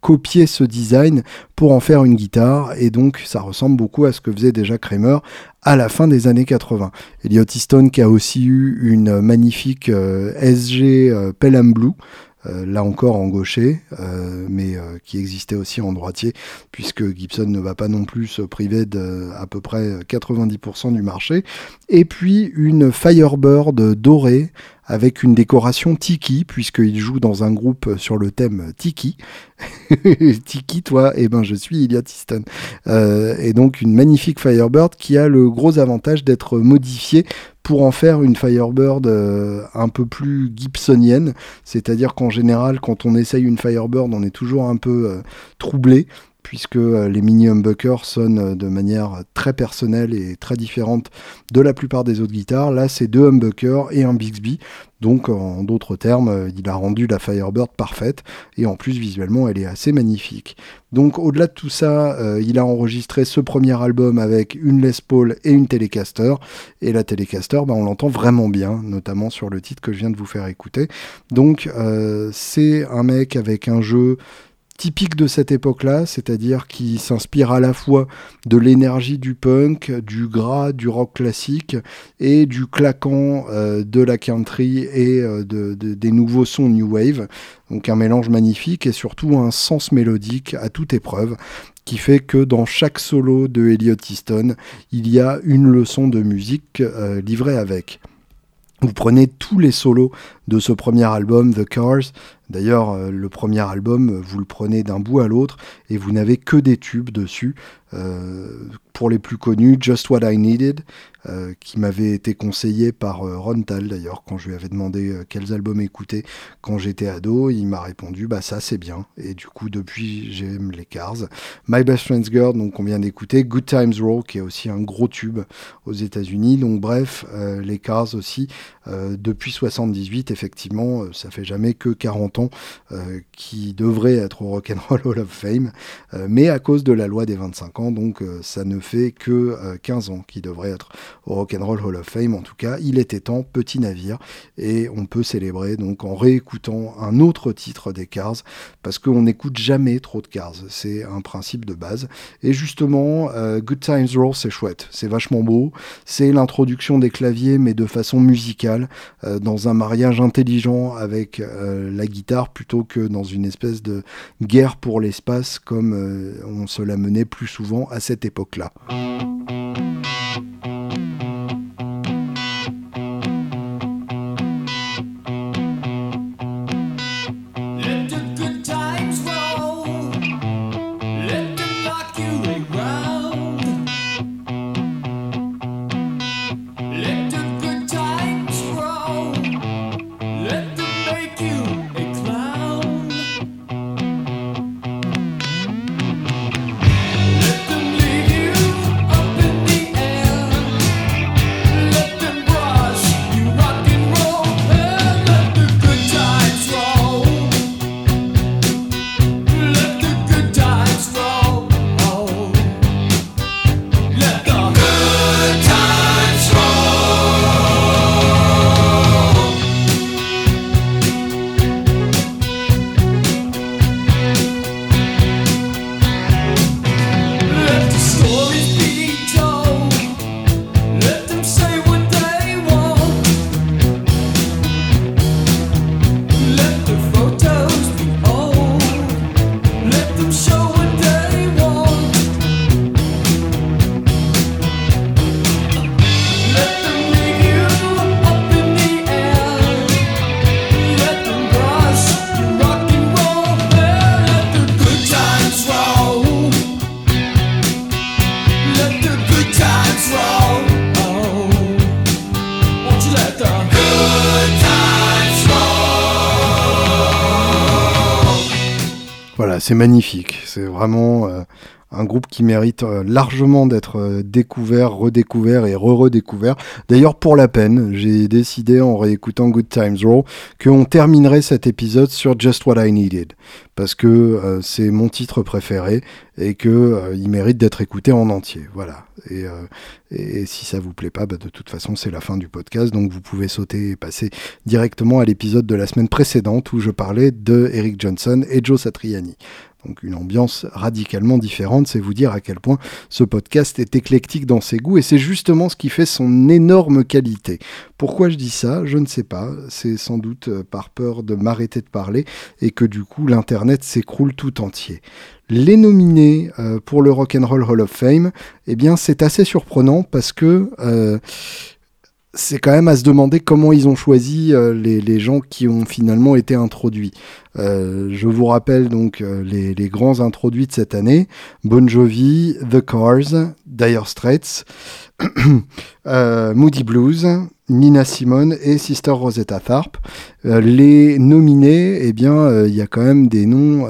copié ce design pour en faire une guitare, et donc ça ressemble beaucoup à ce que faisait déjà Kramer à la fin des années 80. Elliot Easton qui a aussi eu une magnifique euh, SG euh, Pelham Blue, euh, là encore en gaucher, mais qui existait aussi en droitier, puisque Gibson ne va pas non plus se priver de à peu près 90% du marché. Et puis une Firebird dorée avec une décoration tiki, puisqu'il joue dans un groupe sur le thème tiki. tiki, toi, eh ben je suis Iliad Easton. Euh, et donc une magnifique Firebird qui a le gros avantage d'être modifiée pour en faire une Firebird euh, un peu plus gibsonienne, c'est-à-dire qu'en général, quand on essaye une Firebird, on est toujours un peu euh, troublé puisque euh, les mini humbuckers sonnent euh, de manière très personnelle et très différente de la plupart des autres guitares. Là, c'est deux humbuckers et un Bixby. Donc, en d'autres termes, euh, il a rendu la Firebird parfaite et en plus, visuellement, elle est assez magnifique. Donc, au-delà de tout ça, il a enregistré ce premier album avec une Les Paul et une Telecaster. Et la Telecaster, bah, on l'entend vraiment bien, notamment sur le titre que je viens de vous faire écouter. Donc, c'est un mec avec un jeu typique de cette époque-là, c'est-à-dire qui s'inspire à la fois de l'énergie du punk, du gras, du rock classique et du claquant euh, de la country et euh, de, des nouveaux sons new wave. Donc un mélange magnifique et surtout un sens mélodique à toute épreuve qui fait que dans chaque solo de Elliot Easton, il y a une leçon de musique euh, livrée avec. Vous prenez tous les solos de ce premier album, The Cars, D'ailleurs, euh, le premier album, vous le prenez d'un bout à l'autre et vous n'avez que des tubes dessus. Euh, pour les plus connus, Just What I Needed, euh, qui m'avait été conseillé par euh, Ron Tal d'ailleurs, quand je lui avais demandé quels albums écouter quand j'étais ado, il m'a répondu bah ça c'est bien. Et du coup depuis j'aime les Cars. My Best Friend's Girl, donc on vient d'écouter, Good Times Roll, qui est aussi un gros tube aux États-Unis. Donc bref, les Cars aussi depuis 78 effectivement, ça fait jamais que 40 ans qui devrait être au Rock'n'Roll Hall of Fame, mais à cause de la loi des 25 ans donc euh, ça ne fait que 15 euh, ans qu'il devrait être au Rock'n'Roll Hall of Fame. En tout cas, il était temps, petit navire, et on peut célébrer donc en réécoutant un autre titre des Cars, parce qu'on n'écoute jamais trop de Cars, c'est un principe de base. Et justement, euh, Good Times Roll, c'est chouette, c'est vachement beau, c'est l'introduction des claviers, mais de façon musicale, dans un mariage intelligent avec la guitare, plutôt que dans une espèce de guerre pour l'espace, comme on se l'a mené plus souvent à cette époque-là. C'est magnifique. C'est vraiment un groupe qui mérite euh, largement d'être euh, découvert, redécouvert et re-redécouvert. D'ailleurs, pour la peine, j'ai décidé en réécoutant Good Times Roll qu'on terminerait cet épisode sur Just What I Needed parce que euh, c'est mon titre préféré et que il mérite d'être écouté en entier. Voilà. Et, et si ça vous plaît pas, bah, de toute façon c'est la fin du podcast, donc vous pouvez sauter et passer directement à l'épisode de la semaine précédente où je parlais de Eric Johnson et Joe Satriani. Donc une ambiance radicalement différente, c'est vous dire à quel point ce podcast est éclectique dans ses goûts et c'est justement ce qui fait son énorme qualité. Pourquoi je dis ça? Je ne sais pas, c'est sans doute euh, par peur de m'arrêter de parler et que du coup l'internet s'écroule tout entier. Les nominés euh, pour le Rock and Roll Hall of Fame, eh bien c'est assez surprenant parce que euh, c'est quand même à se demander comment ils ont choisi les, gens qui ont finalement été introduits. Euh, je vous rappelle donc euh, les, grands introduits de cette année Bon Jovi, The Cars, Dire Straits, Moody Blues, Nina Simone et Sister Rosetta Tharpe. les nominés, eh bien, il y a quand même des noms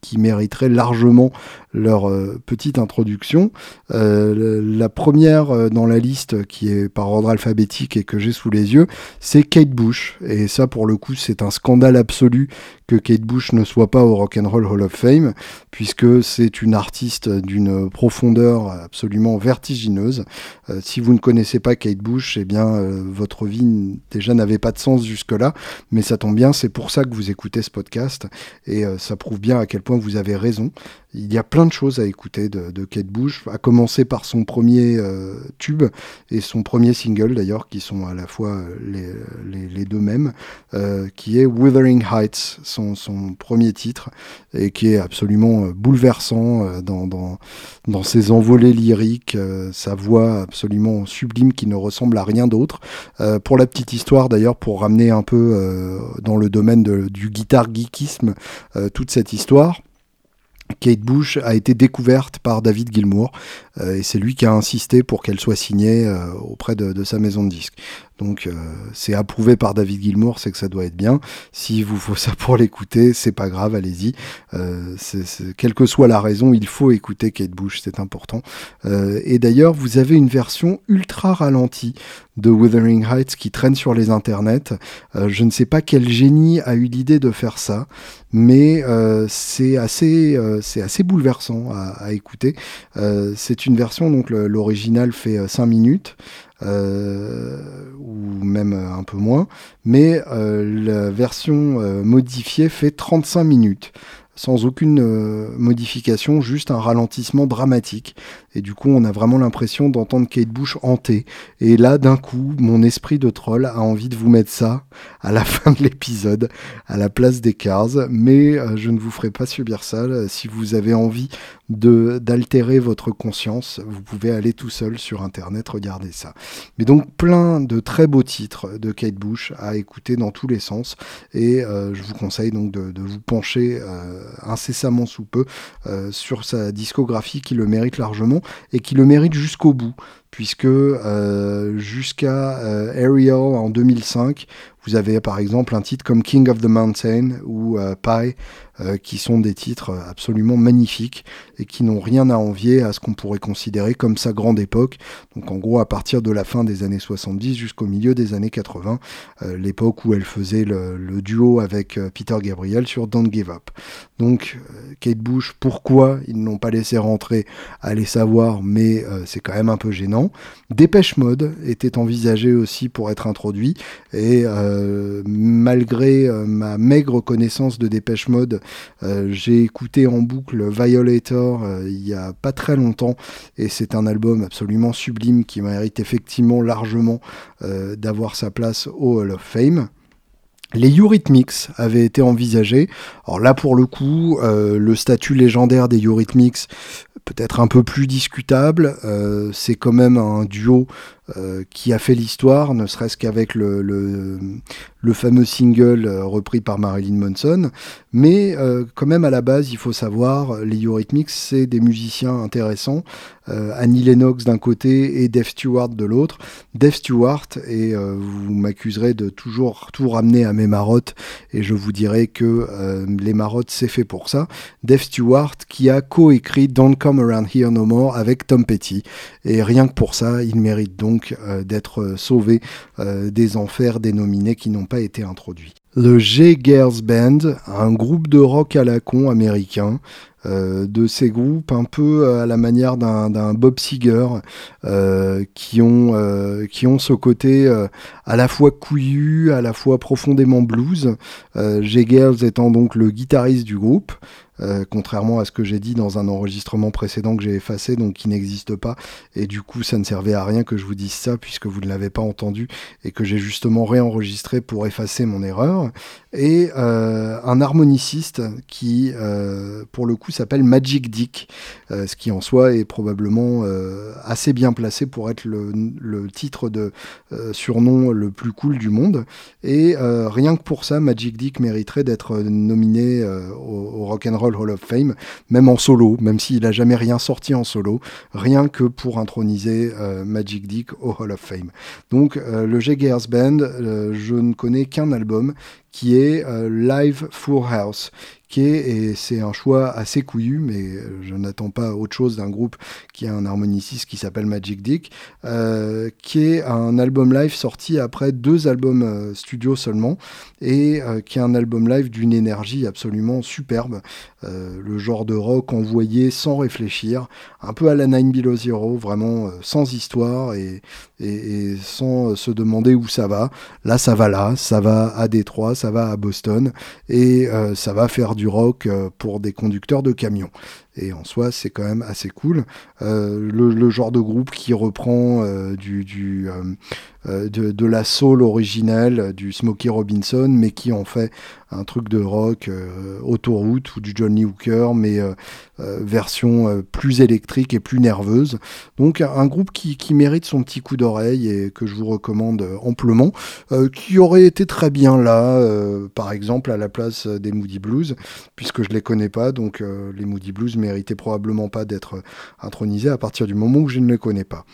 qui mériteraient largement leur euh, petite introduction. Euh, la première euh, dans la liste, qui est par ordre alphabétique et que j'ai sous les yeux, c'est Kate Bush. Et ça, pour le coup, c'est un scandale absolu que Kate Bush ne soit pas au Rock and Roll Hall of Fame, puisque c'est une artiste d'une profondeur absolument vertigineuse. si vous ne connaissez pas Kate Bush, eh bien, votre vie déjà n'avait pas de sens jusque-là, mais ça tombe bien, c'est pour ça que vous écoutez ce podcast, et ça prouve bien à quel point vous avez raison. Il y a plein de choses à écouter de, Kate Bush, à commencer par son premier euh, tube et son premier single d'ailleurs, qui sont à la fois euh, les, deux mêmes, euh, qui est Wuthering Heights, son, premier titre, et qui est absolument bouleversant dans, ses envolées lyriques, sa voix absolument sublime qui ne ressemble à rien d'autre. pour la petite histoire d'ailleurs, pour ramener un peu dans le domaine du guitar geekisme toute cette histoire, Kate Bush a été découverte par David Gilmour euh, et c'est lui qui a insisté pour qu'elle soit signée euh, auprès de, sa maison de disques. Donc euh, c'est approuvé par David Gilmour, c'est que ça doit être bien. S'il vous faut ça pour l'écouter, c'est pas grave, allez-y. quelle que soit la raison, il faut écouter Kate Bush, c'est important. et d'ailleurs, vous avez une version ultra ralentie de Wuthering Heights qui traîne sur les internets. je ne sais pas quel génie a eu l'idée de faire ça, mais c'est assez, c'est assez bouleversant à, à écouter. c'est une version, donc l'original fait 5 euh, minutes, euh, ou même euh, un peu moins, mais la version modifiée fait 35 minutes sans aucune modification, juste un ralentissement dramatique. Et du coup, on a vraiment l'impression d'entendre Kate Bush hanter. Et là, d'un coup, mon esprit de troll a envie de vous mettre ça à la fin de l'épisode, à la place des Cars. Mais je ne vous ferai pas subir ça. Si vous avez envie d'altérer votre conscience, vous pouvez aller tout seul sur Internet regarder ça. Mais donc plein de très beaux titres de Kate Bush à écouter dans tous les sens et euh, je vous conseille donc de, vous pencher euh, incessamment sous peu euh, sur sa discographie qui le mérite largement et qui le mérite jusqu'au bout puisque jusqu'à Ariel en 2005, vous avez par exemple un titre comme King of the Mountain ou euh, qui sont des titres absolument magnifiques et qui n'ont rien à envier à ce qu'on pourrait considérer comme sa grande époque. Donc en gros à partir de la fin des années 70 jusqu'au milieu des années 80, euh, l'époque où elle faisait le, duo avec euh, Peter Gabriel sur Don't Give Up. Donc Kate Bush, pourquoi ils n'ont pas laissé rentrer, allez savoir, mais c'est quand même un peu gênant. Dépêche Mode était envisagé aussi pour être introduit et malgré ma maigre connaissance de Dépêche Mode, euh, j'ai écouté en boucle Violator euh, il y a pas très longtemps et c'est un album absolument sublime qui mérite effectivement largement euh, d'avoir sa place au Hall of Fame. Les Eurythmics avaient été envisagés. Alors là, pour le coup, le statut légendaire des Eurythmics peut être un peu plus discutable. c'est quand même un duo qui a fait l'histoire, ne serait-ce qu'avec le, le, fameux single repris par Marilyn Manson. Mais quand même, à la base, il faut savoir, les Eurythmics, c'est des musiciens intéressants. Annie Lennox d'un côté et Dave Stewart de l'autre. Dave Stewart, et vous m'accuserez de toujours tout ramener à mes marottes, et je vous dirai que les marottes, c'est fait pour ça. Dave Stewart qui a coécrit Don't Come Around Here No More avec Tom Petty. Et rien que pour ça, il mérite donc euh, d'être sauvé euh, des enfers dénominés qui n'ont pas été introduits. Le G-Girls Band, un groupe de rock à la con américain, euh, de ces groupes un peu à la manière d'un Bob Seger qui, ont, qui ce côté à la fois couillu, à la fois profondément blues. G-Girls étant donc le guitariste du groupe. Euh, contrairement à ce que j'ai dit dans un enregistrement précédent que j'ai effacé, donc qui n'existe pas. Et du coup, ça ne servait à rien que je vous dise ça, puisque vous ne l'avez pas entendu, et que j'ai justement réenregistré pour effacer mon erreur. Et euh, un harmoniciste qui, euh, pour le coup, s'appelle Magic Dick, ce qui en soi est probablement assez bien placé pour être le, le titre de surnom le plus cool du monde. Et rien que pour ça, Magic Dick mériterait d'être nominé au, au Rock'n'Roll Hall of Fame, même en solo, même s'il n'a jamais rien sorti en solo, rien que pour introniser euh, Magic Dick au Hall of Fame. Donc euh, le G-Gears Band, euh, je ne connais qu'un album qui est Live Full House, et c'est un choix assez couillu, mais je n'attends pas autre chose d'un groupe qui a un harmoniciste qui s'appelle Magic Dick, euh, qui est un album live sorti après deux albums euh, studio seulement, et euh, qui est un album live d'une énergie absolument superbe, le genre de rock envoyé sans réfléchir, un peu à la Nine Below Zero, vraiment sans histoire et, et, et, sans se demander où ça va. Là, ça va là, ça va à Détroit, ça va à Boston, et ça va faire du rock euh, pour des conducteurs de camions. Et en soi, c'est quand même assez cool. Euh, le, genre de groupe qui reprend euh, du, du de, la soul originelle du Smokey Robinson, mais qui en fait un truc de rock autoroute ou du Johnny Hooker, mais version plus électrique et plus nerveuse. Donc un groupe qui, qui mérite son petit coup d'oreille et que je vous recommande amplement, qui aurait été très bien là, par exemple à la place des Moody Blues, puisque je les connais pas, donc les Moody Blues méritait probablement pas d'être intronisé à partir du moment où je ne les connais pas.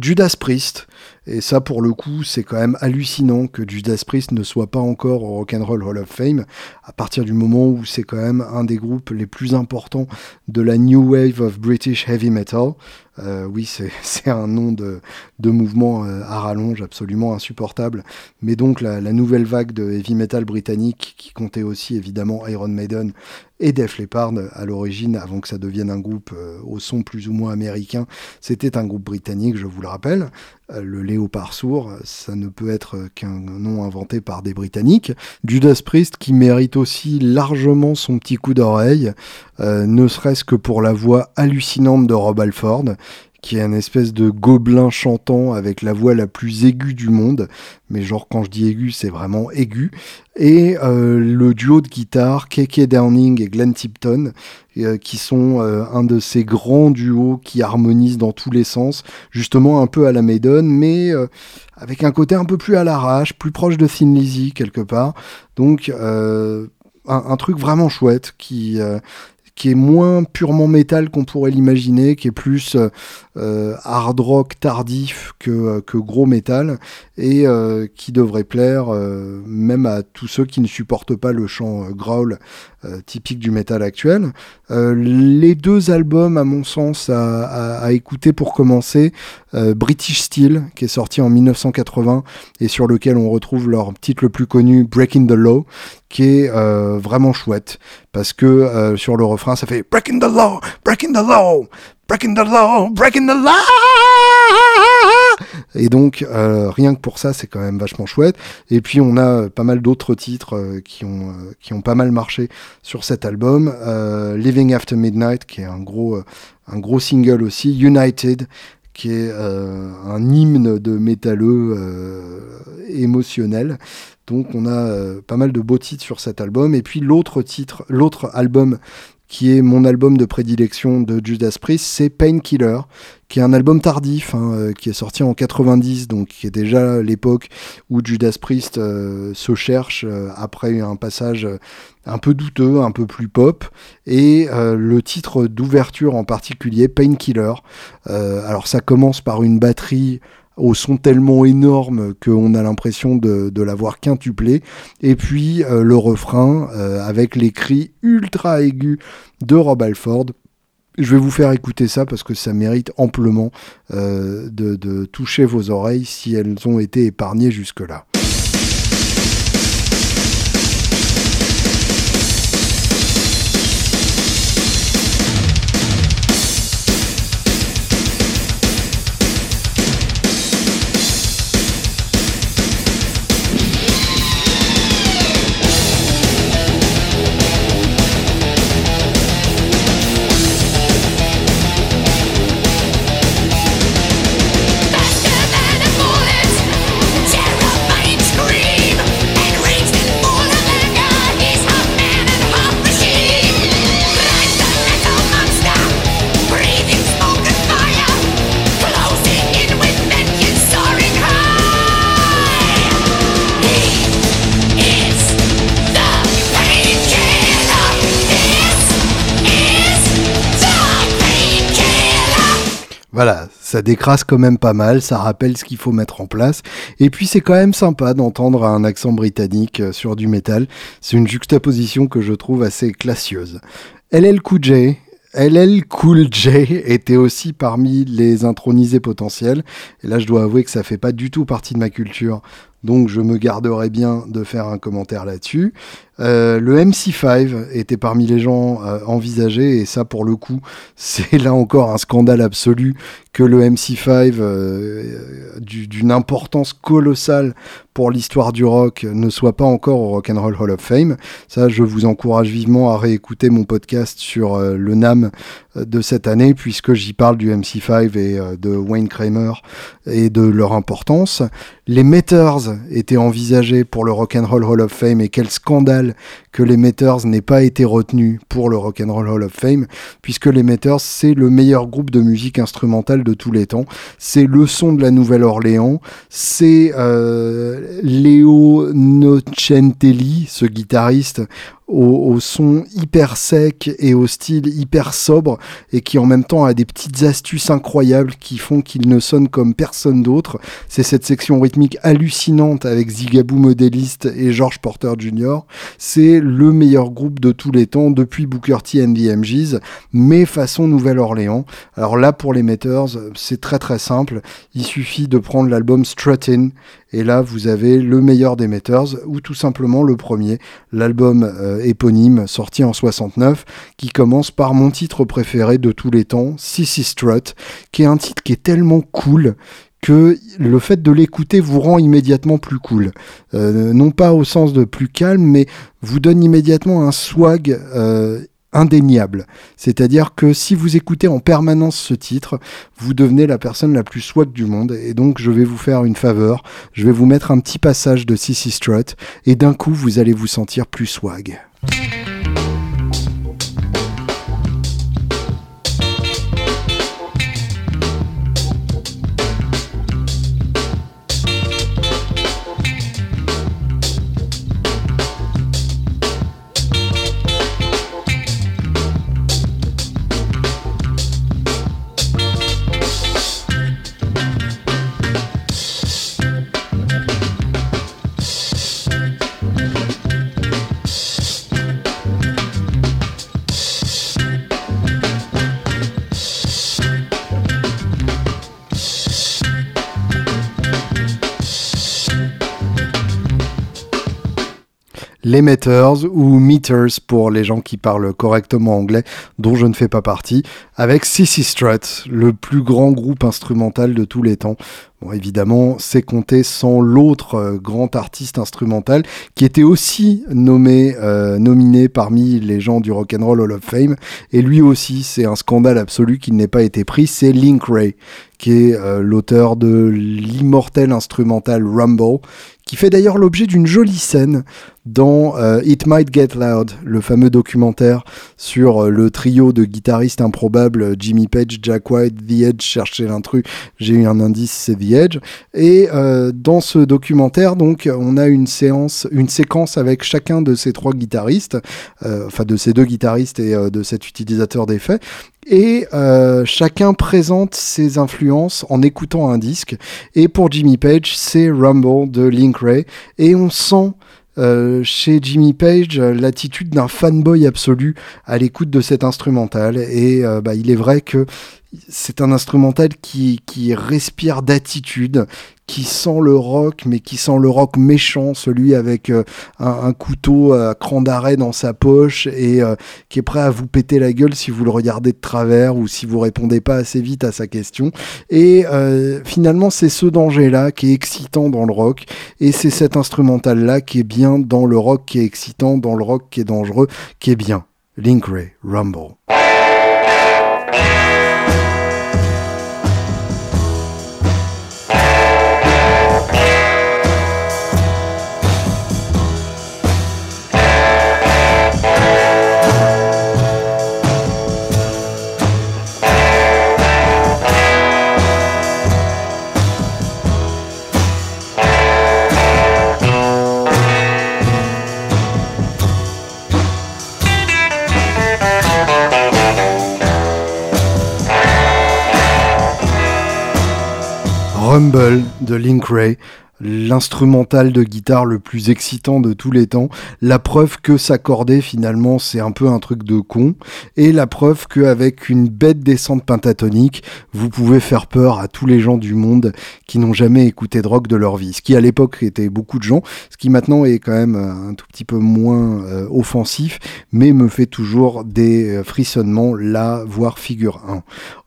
Judas Priest, et ça pour le coup c'est quand même hallucinant que Judas Priest ne soit pas encore au Rock'n'Roll Hall of Fame, à partir du moment où c'est quand même un des groupes les plus importants de la New Wave of British Heavy Metal. Euh, oui, c'est un nom de, mouvement euh, à rallonge absolument insupportable. Mais donc la, nouvelle vague de heavy metal britannique qui comptait aussi évidemment Iron Maiden et Def Leppard à l'origine, avant que ça devienne un groupe euh, au son plus ou moins américain, c'était un groupe britannique, je vous le rappelle. Le Léopard sourd, ça ne peut être qu'un nom inventé par des Britanniques. Judas Priest qui mérite aussi largement son petit coup d'oreille, ne serait-ce que pour la voix hallucinante de Rob Alford qui est un espèce de gobelin chantant avec la voix la plus aiguë du monde. Mais genre quand je dis aigu, c'est vraiment aigu. Et euh, le duo de guitare, K.K. Downing et Glenn Tipton, euh, qui sont euh, un de ces grands duos qui harmonisent dans tous les sens, justement un peu à la Maiden, mais avec un côté un peu plus à l'arrache, plus proche de Thin Lizzy quelque part. Donc un, un, truc vraiment chouette qui qui est moins purement métal qu'on pourrait l'imaginer, qui est plus euh, euh, hard rock tardif que, euh, que gros métal, et qui devrait plaire même à tous ceux qui ne supportent pas le chant growl typique du métal actuel. les deux albums, à mon sens, à, à écouter pour commencer, British Steel, qui est sorti en 1980, et sur lequel on retrouve leur titre le plus connu, Breaking the Law, qui est euh, vraiment chouette parce que euh, sur le refrain ça fait Breaking the law, breaking the law, breaking the law, breaking the law. Et donc euh, rien que pour ça c'est quand même vachement chouette. Et puis on a pas mal d'autres titres qui ont qui ont pas mal marché sur cet album. Living After Midnight qui est un gros un gros single aussi. United qui est un hymne de métalleux émotionnel. Donc on a euh, pas mal de beaux titres sur cet album. Et puis l'autre titre, l'autre album qui est mon album de prédilection de Judas Priest, c'est Painkiller, qui est un album tardif, hein, euh, qui est sorti en 90, donc qui est déjà l'époque où Judas Priest euh, se cherche euh, après un passage un peu douteux, un peu plus pop, et le titre d'ouverture en particulier, Painkiller. alors ça commence par une batterie au son tellement énorme qu'on a l'impression de, l'avoir quintuplé. Et puis le refrain avec les cris ultra aigus de Rob Alford je vais vous faire écouter ça parce que ça mérite amplement euh, de toucher vos oreilles si elles ont été épargnées jusque-là. Voilà, ça décrasse quand même pas mal, ça rappelle ce qu'il faut mettre en place. Et puis c'est quand même sympa d'entendre un accent britannique euh, sur du métal. C'est une juxtaposition que je trouve assez classieuse. LL Cool J, LL Cool J était aussi parmi les intronisés potentiels. Et là, je dois avouer que ça fait pas du tout partie de ma culture. Donc, je me garderai bien de faire un commentaire là-dessus. Euh, le MC5 était parmi les gens euh, envisagés, et ça, pour le coup, c'est là encore un scandale absolu que le MC5, euh, d'une importance colossale pour l'histoire du rock, ne soit pas encore au Rock and Roll Hall of Fame. Ça, je vous encourage vivement à réécouter mon podcast sur le NAM de cette année, puisque j'y parle du MC5 et de Wayne Kramer et de leur importance. Les Meters étaient envisagés pour le Rock and Roll Hall of Fame, et quel scandale que les Meters n'aient pas été retenus pour le Rock and Roll Hall of Fame, puisque les Meters c'est le meilleur groupe de musique instrumentale de tous les temps. C'est le son de la Nouvelle-Orléans, c'est euh, Léo Nocentelli, ce guitariste au, son hyper sec et au style hyper sobre et qui en même temps a des petites astuces incroyables qui font qu'il ne sonne comme personne d'autre. C'est cette section rythmique hallucinante avec Zigaboo modéliste et George Porter Jr. C'est le meilleur groupe de tous les temps depuis Booker T and the MGs, mais façon Nouvelle-Orléans. Alors là pour les Meters, c'est très très simple. Il suffit de prendre l'album Strutting et là, vous avez le meilleur des Meters, ou tout simplement le premier, l'album euh, éponyme sorti en 69, qui commence par mon titre préféré de tous les temps, Sissy Strut, qui est un titre qui est tellement cool que le fait de l'écouter vous rend immédiatement plus cool. Euh, non pas au sens de plus calme, mais vous donne immédiatement un swag euh, indéniable. C'est-à-dire que si vous écoutez en permanence ce titre, vous devenez la personne la plus swag du monde. Et donc, je vais vous faire une faveur. Je vais vous mettre un petit passage de Sissy Strut. Et d'un coup, vous allez vous sentir plus swag. Les Meters ou Meters pour les gens qui parlent correctement anglais, dont je ne fais pas partie, avec Sissy Strut, le plus grand groupe instrumental de tous les temps. Bon, évidemment, c'est compté sans l'autre euh, grand artiste instrumental qui était aussi nommé, euh, nominé parmi les gens du Rock and Roll Hall of Fame. Et lui aussi, c'est un scandale absolu qu'il n'ait pas été pris. C'est Link Ray, qui est euh, l'auteur de l'immortel instrumental Rumble, qui fait d'ailleurs l'objet d'une jolie scène dans It Might Get Loud, le fameux documentaire sur le trio de guitaristes improbables Jimmy Page, Jack White, The Edge, chercher l'intrus, j'ai eu un indice, c'est The Et euh, dans ce documentaire, donc, on a une séance, une séquence avec chacun de ces trois guitaristes, enfin de ces deux guitaristes et de cet utilisateur d'effets, et euh, chacun présente ses influences en écoutant un disque. Et pour Jimmy Page, c'est Rumble de Link Ray. Et on sent euh, chez Jimmy Page l'attitude d'un fanboy absolu à l'écoute de cet instrumental. Et euh, bah, il est vrai que c'est un instrumental qui, qui respire d'attitude, qui sent le rock, mais qui sent le rock méchant, celui avec euh, un, couteau à cran d'arrêt dans sa poche et euh, qui est prêt à vous péter la gueule si vous le regardez de travers ou si vous répondez pas assez vite à sa question. Et euh, finalement, c'est ce danger-là qui est excitant dans le rock et c'est cet instrumental-là qui est bien dans le rock qui est excitant, dans le rock qui est dangereux, qui est bien. Link Ray, Rumble. De Link Ray, l'instrumental de guitare le plus excitant de tous les temps, la preuve que s'accorder finalement c'est un peu un truc de con, et la preuve qu'avec une bête descente pentatonique, vous pouvez faire peur à tous les gens du monde qui n'ont jamais écouté de rock de leur vie, ce qui à l'époque était beaucoup de gens, ce qui maintenant est quand même un tout petit peu moins euh, offensif, mais me fait toujours des euh, frissonnements là, voire figure 1.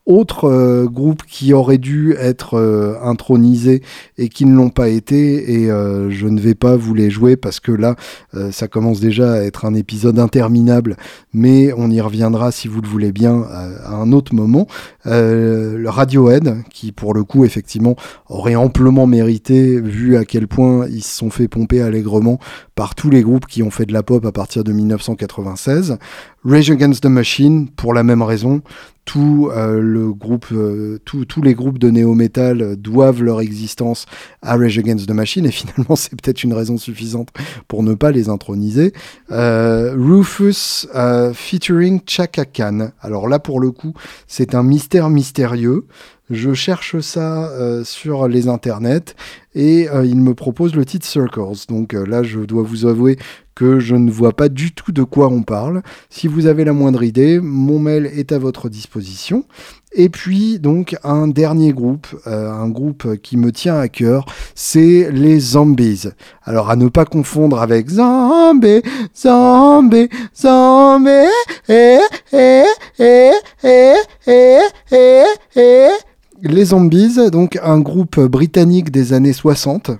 Autre euh, groupe qui aurait dû être euh, intronisé et qui ne l'ont pas été, et euh, je ne vais pas vous les jouer parce que là, ça commence déjà à être un épisode interminable, mais on y reviendra si vous le voulez bien à, un autre moment. le Radiohead, qui pour le coup, effectivement, aurait amplement mérité, vu à quel point ils se sont fait pomper allègrement par tous les groupes qui ont fait de la pop à partir de 1996. Rage Against the Machine, pour la même raison, tout euh, le groupe, euh, tous les groupes de néo-metal doivent leur existence à Rage Against the Machine, et finalement c'est peut-être une raison suffisante pour ne pas les introniser. Euh, Rufus featuring Chaka Khan. Alors là pour le coup, c'est un mystère mystérieux. Je cherche ça sur les internets et il me propose le titre Circles. Donc là, je dois vous avouer que je ne vois pas du tout de quoi on parle. Si vous avez la moindre idée, mon mail est à votre disposition. Et puis donc un dernier groupe, euh, un groupe qui me tient à cœur, c'est les Zombies. Alors à ne pas confondre avec Zombie, Zombie, Zombie, eh, eh, eh, les Zombies, donc un groupe britannique des années 60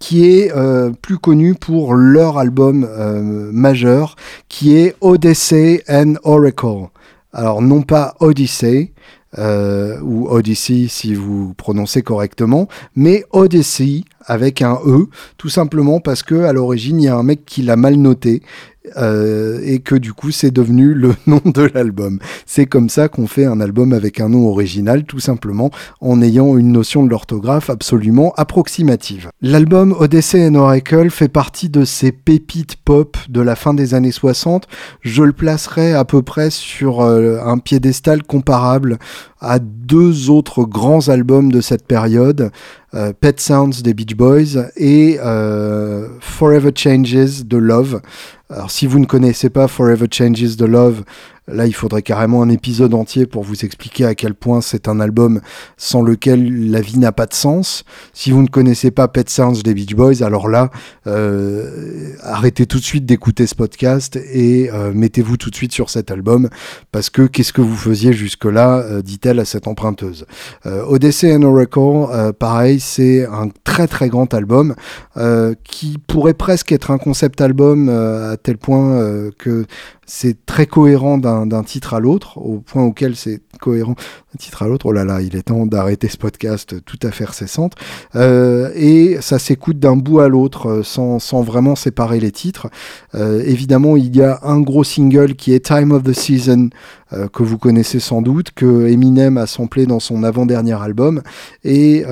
qui est euh, plus connu pour leur album euh, majeur, qui est Odyssey and Oracle. Alors non pas Odyssey, euh, ou Odyssey si vous prononcez correctement, mais Odyssey avec un E, tout simplement parce que à l'origine il y a un mec qui l'a mal noté euh, et que du coup c'est devenu le nom de l'album. C'est comme ça qu'on fait un album avec un nom original, tout simplement en ayant une notion de l'orthographe absolument approximative. L'album Odyssey and Oracle fait partie de ces pépites pop de la fin des années 60. Je le placerai à peu près sur euh, un piédestal comparable à deux autres grands albums de cette période, euh, Pet Sounds des Beach Boys et Forever Changes de Love. Alors si vous ne connaissez pas Forever Changes the Love, Là, il faudrait carrément un épisode entier pour vous expliquer à quel point c'est un album sans lequel la vie n'a pas de sens. Si vous ne connaissez pas Pet Sounds des Beach Boys, alors là, euh, arrêtez tout de suite d'écouter ce podcast et euh, mettez-vous tout de suite sur cet album parce que qu'est-ce que vous faisiez jusque-là, euh, dit-elle à cette emprunteuse. Odyssey and Oracle, pareil, c'est un très très grand album qui pourrait presque être un concept album à tel point que c'est très cohérent d'un titre à l'autre, au point auquel c'est cohérent d'un titre à l'autre. Oh là là, il est temps d'arrêter ce podcast tout à fait cessante. Euh, et ça s'écoute d'un bout à l'autre euh, sans, vraiment séparer les titres. Euh, évidemment, il y a un gros single qui est Time of the Season, que vous connaissez sans doute, que Eminem a samplé dans son avant-dernier album, et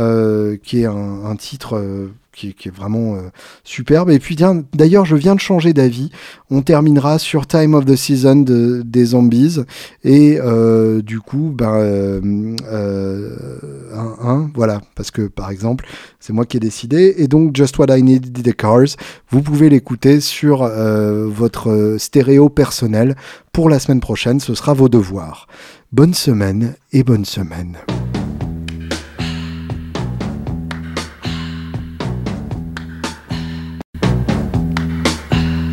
qui est un titre qui, est vraiment euh, superbe. Et puis d'ailleurs, je viens de changer d'avis. On terminera sur Time of the Season de, des Zombies. Et euh, du coup, ben, euh, un, voilà, parce que par exemple, c'est moi qui ai décidé. Et donc, Just What I Need the Cars, vous pouvez l'écouter sur votre stéréo personnel. Pour la semaine prochaine, ce sera vos devoirs. Bonne semaine et bonne semaine.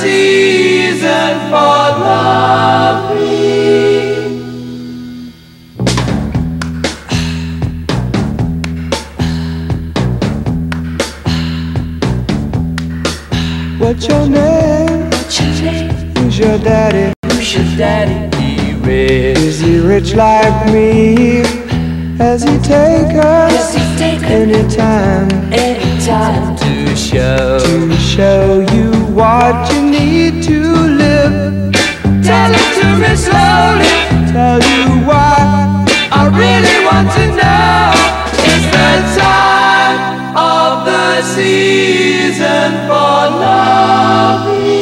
season for What's your name? What's your name? Who's your daddy? Who's your daddy? He rich. Is he rich like me? Has he take us? Has he take anytime? Anytime to show to show you what you need to live. Tell it to me slowly. Tell you why I really want to know. It's the time of the season for loving.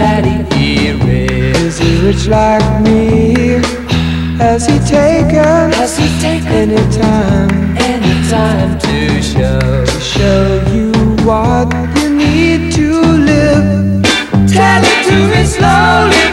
Daddy? He rich. Is he rich like me? Has he taken? Has he taken any time? Any time to show to show you what you need to live? Tell it to me slow.